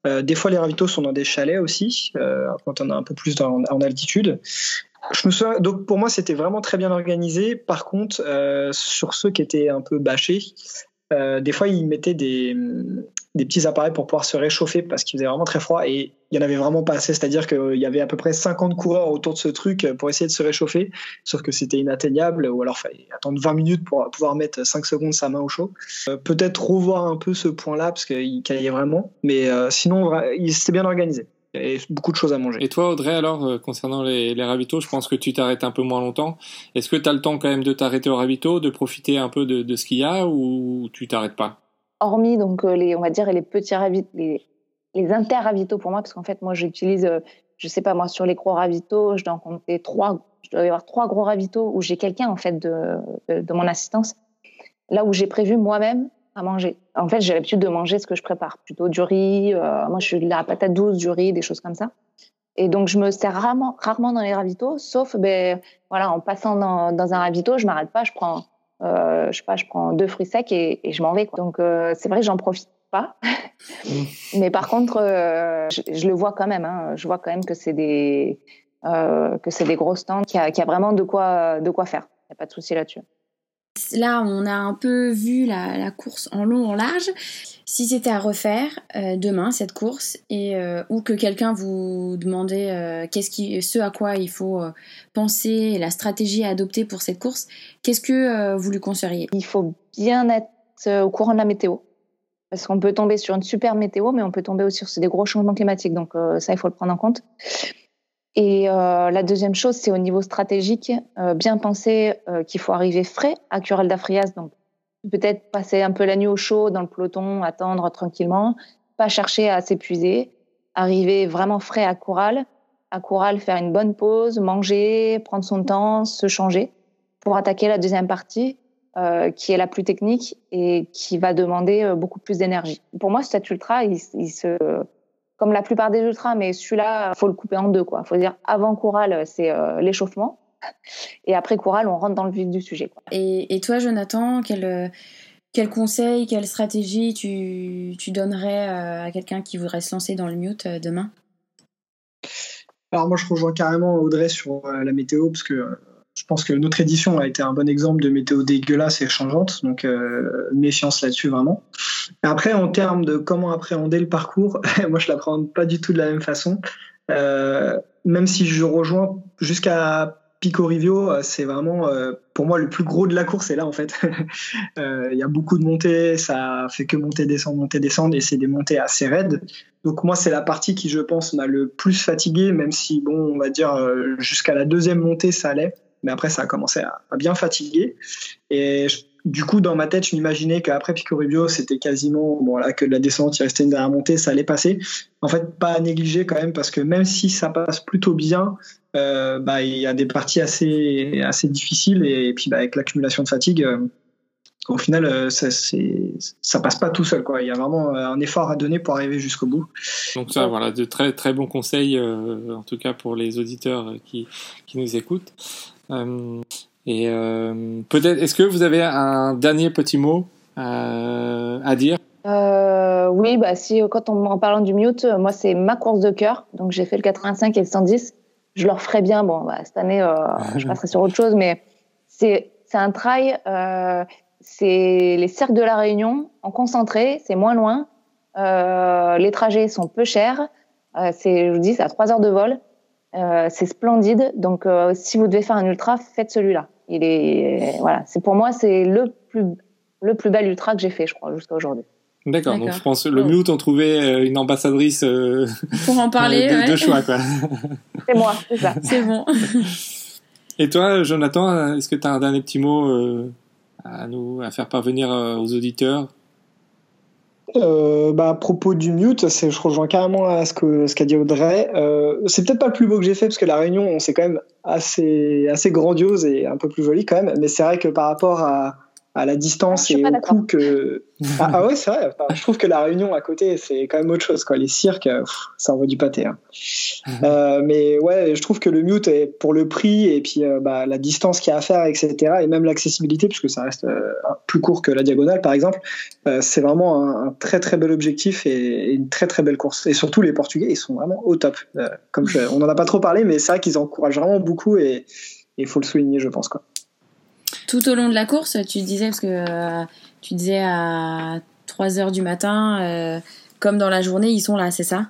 [SPEAKER 6] Euh, des fois, les ravitaux sont dans des chalets aussi, euh, quand on est un peu plus en altitude. Je me souviens, donc pour moi, c'était vraiment très bien organisé. Par contre, euh, sur ceux qui étaient un peu bâchés, euh, des fois, ils mettaient des, petits appareils pour pouvoir se réchauffer parce qu'il faisait vraiment très froid et il y en avait vraiment pas assez. C'est-à-dire qu'il y avait à peu près 50 coureurs autour de ce truc pour essayer de se réchauffer, sauf que c'était inatteignable ou alors fallait attendre 20 minutes pour pouvoir mettre 5 secondes sa main au chaud. Euh, Peut-être revoir un peu ce point-là parce qu'il caillait vraiment, mais euh, sinon, il bien organisé et beaucoup de choses à manger.
[SPEAKER 7] Et toi, Audrey, alors, euh, concernant les, les ravitaux, je pense que tu t'arrêtes un peu moins longtemps. Est-ce que tu as le temps quand même de t'arrêter au ravito, de profiter un peu de, de ce qu'il y a ou tu t'arrêtes pas?
[SPEAKER 5] Hormis, donc, euh, les, on va dire, les petits ravitaux, les, les inter-ravitaux pour moi, parce qu'en fait, moi, j'utilise, euh, je sais pas, moi, sur les gros ravitaux, je dois en compter trois, je dois y avoir trois gros ravitaux où j'ai quelqu'un, en fait, de, de, de mon assistance. Là où j'ai prévu moi-même à manger. En fait, j'ai l'habitude de manger ce que je prépare, plutôt du riz. Euh, moi, je suis de la patate douce, du riz, des choses comme ça. Et donc, je me sers rarement, rarement dans les ravitaux, sauf, ben, voilà, en passant dans, dans un ravito, je m'arrête pas, je prends, euh, je sais pas, je prends deux fruits secs et, et je m'en vais. Quoi. Donc, euh, c'est vrai que j'en profite pas. Mais par contre, je, je, le vois quand même. Hein, je vois quand même que c'est des, que c'est des grosses tentes, qu'il y, qu y, a vraiment de quoi, de quoi faire. Il n'y a pas de souci là-dessus.
[SPEAKER 4] Là, on a un peu vu la, course en long, en large. Si c'était à refaire euh, demain cette course et euh, ou que quelqu'un vous demandait euh, qu'est-ce qui, ce à quoi il faut penser, la stratégie à adopter pour cette course, qu'est-ce que vous lui conseilleriez?
[SPEAKER 5] Il faut bien être au courant de la météo. Parce qu'on peut tomber sur une super météo, mais on peut tomber aussi sur des gros changements climatiques. Donc ça, il faut le prendre en compte. Et euh, la deuxième chose, c'est au niveau stratégique, euh, bien penser euh, qu'il faut arriver frais à Curel d'Afrias, donc peut-être passer un peu la nuit au chaud dans le peloton, attendre tranquillement, pas chercher à s'épuiser, arriver vraiment frais à Coural, à Coural faire une bonne pause, manger, prendre son temps, se changer pour attaquer la deuxième partie euh, qui est la plus technique et qui va demander euh, beaucoup plus d'énergie. Pour moi, cet ultra, il, il se comme la plupart des ultras, mais celui-là, faut le couper en deux, quoi. Faut dire avant Coural, c'est euh, l'échauffement, et après Coural, on rentre dans le vif du sujet. Quoi.
[SPEAKER 4] Et, et, toi, Jonathan, quel, quel conseil, quelle stratégie tu, tu donnerais euh, à quelqu'un qui voudrait se lancer dans le mute euh, demain?
[SPEAKER 6] Alors moi, je rejoins carrément Audrey sur la météo, parce que je pense que notre édition a été un bon exemple de météo dégueulasse et changeante, donc euh, méfiance là-dessus vraiment. Après, en termes de comment appréhender le parcours, moi je l'appréhende pas du tout de la même façon. Euh, même si je rejoins jusqu'à Pico Rivio, euh, c'est vraiment pour moi le plus gros de la course. Et là, en fait, il y a beaucoup de montées, ça fait que monter, descendre, monter, descendre, et c'est des montées assez raides. Donc moi, c'est la partie qui, je pense, m'a le plus fatigué, même si, bon, on va dire, jusqu'à la deuxième montée, ça allait. Mais après, ça a commencé à, bien fatiguer. Et du coup, dans ma tête, je m'imaginais qu'après Pico Rubio, c'était quasiment bon, là, que la descente, il restait une dernière montée, ça allait passer. En fait, pas à négliger quand même, parce que même si ça passe plutôt bien, euh, bah, il y a des parties assez, assez difficiles. Et, puis, bah, avec l'accumulation de fatigue, euh, au final, euh, ça, ça passe pas tout seul. Quoi. Il y a vraiment un effort à donner pour arriver jusqu'au bout.
[SPEAKER 3] Donc, ça, voilà, de très, très bons conseils, en tout cas pour les auditeurs qui, qui nous écoutent. Et euh, peut-être, est-ce que vous avez un dernier petit mot euh, à dire?
[SPEAKER 5] Euh, Oui, bah si quand on en parlant du mute, moi c'est ma course de cœur, donc j'ai fait le 85 et le 110. Je leur ferai bien. Bon, bah, cette année, euh, je passerai sur autre chose, mais c'est c'est un trail. Euh, c'est les cercles de la Réunion en concentré, c'est moins loin. Euh, les trajets sont peu chers. je vous dis, c'est à 3 heures de vol. c'est splendide. Donc, si vous devez faire un ultra, faites celui-là. Il est voilà, c'est pour moi c'est le plus le plus bel ultra que j'ai fait, je crois, jusqu'à aujourd'hui.
[SPEAKER 3] D'accord, donc je pense le Mute ont trouvé euh, une ambassadrice euh,
[SPEAKER 4] pour en parler
[SPEAKER 3] de, de choix quoi.
[SPEAKER 5] c'est moi, c'est ça.
[SPEAKER 4] C'est bon.
[SPEAKER 3] Et toi, Jonathan, est-ce que tu as un dernier petit mot euh, à nous à faire parvenir aux auditeurs?
[SPEAKER 6] Euh, bah, à propos du mute, c'est, je rejoins carrément à ce, que, ce qu'a dit Audrey. Euh, c'est peut-être pas le plus beau que j'ai fait parce que la réunion, c'est quand même assez, assez grandiose et un peu plus jolie quand même. Mais c'est vrai que par rapport à, à la distance et au coup que. Ah, ah, ouais, c'est vrai. je trouve que la Réunion à côté, c'est quand même autre chose. Quoi. Les cirques, ça envoie du pâté. Hein. Mhm. Euh, mais ouais, je trouve que le mute est pour le prix et puis euh, bah, la distance qu'il y a à faire, etc. Et même l'accessibilité, puisque ça reste euh, plus court que la diagonale, par exemple. c'est vraiment un, très très bel objectif et, une très très belle course. Et surtout, les Portugais, ils sont vraiment au top. comme on n'en a pas trop parlé, mais c'est vrai qu'ils encouragent vraiment beaucoup et il faut le souligner, je pense. Quoi
[SPEAKER 4] tout au long de la course, tu disais, parce que euh, tu disais à 3 heures du matin, euh, comme dans la journée, ils sont là, c'est ça?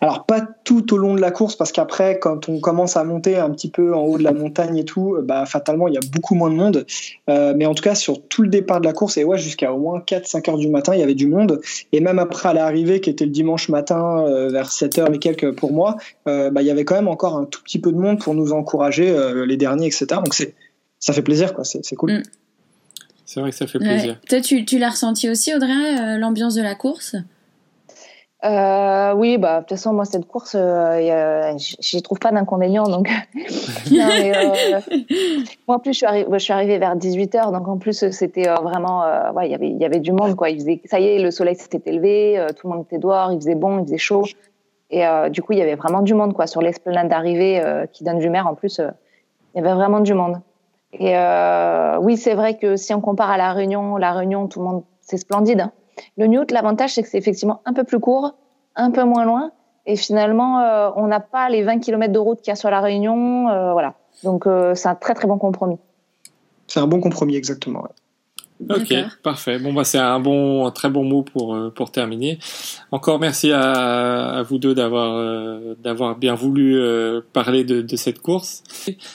[SPEAKER 6] Alors pas tout au long de la course parce qu'après quand on commence à monter un petit peu en haut de la montagne et tout, bah fatalement il y a beaucoup moins de monde. Euh, mais en tout cas sur tout le départ de la course et ouais jusqu'à au moins 4-5 heures du matin il y avait du monde et même après à l'arrivée qui était le dimanche matin vers 7 heures et quelques pour moi, bah il y avait quand même encore un tout petit peu de monde pour nous encourager les derniers etc. Donc c'est ça fait plaisir, quoi. C'est, cool. Mm.
[SPEAKER 3] C'est vrai que ça fait plaisir.
[SPEAKER 4] Toi, tu, tu l'as ressenti aussi, Audrey, euh, l'ambiance de la course?
[SPEAKER 5] Euh, oui, bah de toute façon moi cette course, euh, j'y trouve pas d'inconvénient donc. non, mais, euh, moi en plus je suis, arrivée, je suis arrivée vers 18 h donc en plus c'était euh, vraiment, ouais il y avait il y avait du monde quoi. Il faisait, ça y est le soleil s'était élevé, tout le monde était dehors, il faisait bon, il faisait chaud et du coup il y avait vraiment du monde quoi sur l'esplanade d'arrivée qui donne du mer en plus, il y avait vraiment du monde. Et euh, oui, c'est vrai que si on compare à la Réunion, la Réunion, tout le monde, c'est splendide. Le Newt, l'avantage, c'est que c'est effectivement un peu plus court, un peu moins loin, et finalement, euh, on n'a pas les 20 km de route qu'il y a sur la Réunion, euh, voilà. Donc, c'est un très très bon compromis.
[SPEAKER 6] C'est un bon compromis, exactement.
[SPEAKER 3] Ok, parfait. Bon, bah, c'est un bon, un très bon mot pour, euh, pour terminer. Encore merci à, à vous deux d'avoir, euh, d'avoir bien voulu euh, parler de, de, cette course.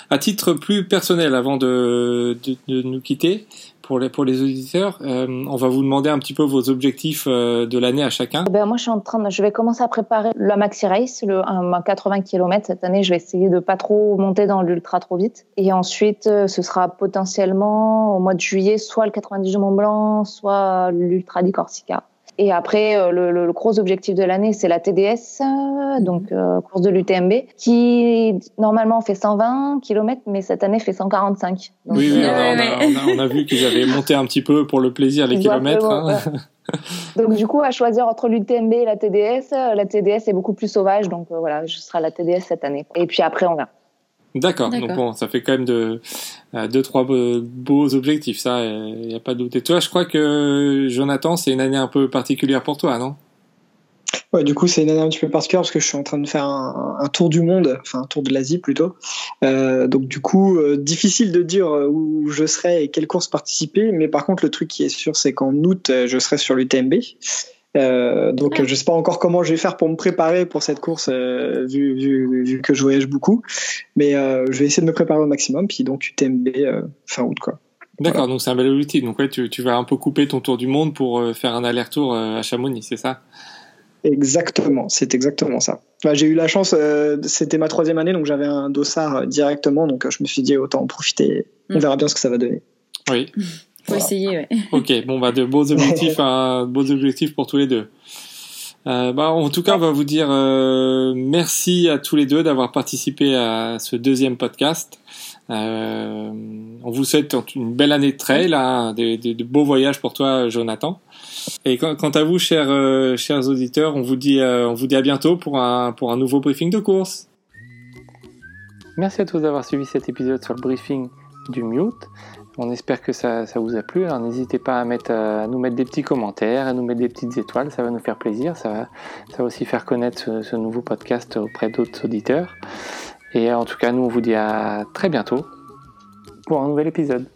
[SPEAKER 3] À titre plus personnel, avant de, de, de nous quitter, pour les, pour les auditeurs, euh, on va vous demander un petit peu vos objectifs euh, de l'année à chacun.
[SPEAKER 5] Ben, moi, je suis en train de, je vais commencer à préparer la Maxi Race, le, un, 80 km cette année. Je vais essayer de pas trop monter dans l'ultra trop vite. Et ensuite, euh, ce sera potentiellement au mois de juillet, soit le 90 du Mont Blanc, soit l'ultra di Corsica. Et après, euh, le, le, gros objectif de l'année, c'est la TDS, euh, donc euh, course de l'UTMB, qui normalement fait 120 km, mais cette année fait 145.
[SPEAKER 3] oui, oui on, a, on, a, vu qu'ils avaient monté un petit peu pour le plaisir les kilomètres. Hein.
[SPEAKER 5] donc du coup, à choisir entre l'UTMB et la TDS, la TDS est beaucoup plus sauvage, donc voilà, je serai à la TDS cette année. Et puis après, on verra.
[SPEAKER 3] D'accord. Donc bon, ça fait quand même de euh, deux trois beaux, objectifs, ça, il n'y a pas de doute. Et toi, je crois que Jonathan, c'est une année un peu particulière pour toi, non?
[SPEAKER 6] Ouais, du coup, c'est une année un petit peu particulière parce que je suis en train de faire un, tour du monde, enfin un tour de l'Asie plutôt. Euh, donc du coup, euh, difficile de dire où je serai et quelle course participer. Mais par contre, le truc qui est sûr, c'est qu'en août, je serai sur l'UTMB. Euh, donc je sais pas encore comment je vais faire pour me préparer pour cette course vu, vu, vu, que je voyage beaucoup, mais je vais essayer de me préparer au maximum. Puis donc UTMB fin août quoi.
[SPEAKER 3] D'accord, donc c'est un bel outil. Donc ouais, tu, tu, vas un peu couper ton tour du monde pour faire un aller-retour à Chamonix, c'est ça?
[SPEAKER 6] Exactement, c'est exactement ça. j'ai eu la chance, euh, c'était ma troisième année, donc j'avais un dossard euh, directement, donc euh, je me suis dit autant en profiter. On mm. verra bien ce que ça va donner.
[SPEAKER 3] Oui.
[SPEAKER 4] Faut essayer, ouais.
[SPEAKER 3] Ok, bon bah de beaux objectifs, hein, beaux objectifs pour tous les deux. bah, en tout cas, on va vous dire merci à tous les deux d'avoir participé à ce deuxième podcast. on vous souhaite une belle année de trail, hein, de beaux voyages pour toi, Jonathan. Et quant à vous, chers, euh, chers auditeurs, on vous, dit, euh, on vous dit à bientôt pour un, pour un nouveau briefing de course.
[SPEAKER 8] Merci à tous d'avoir suivi cet épisode sur le briefing du Mute. On espère que ça, vous a plu. Alors n'hésitez pas à, nous mettre des petits commentaires, à nous mettre des petites étoiles, ça va nous faire plaisir. Ça va, aussi faire connaître ce nouveau podcast auprès d'autres auditeurs. Et en tout cas, nous on vous dit à très bientôt pour un nouvel épisode.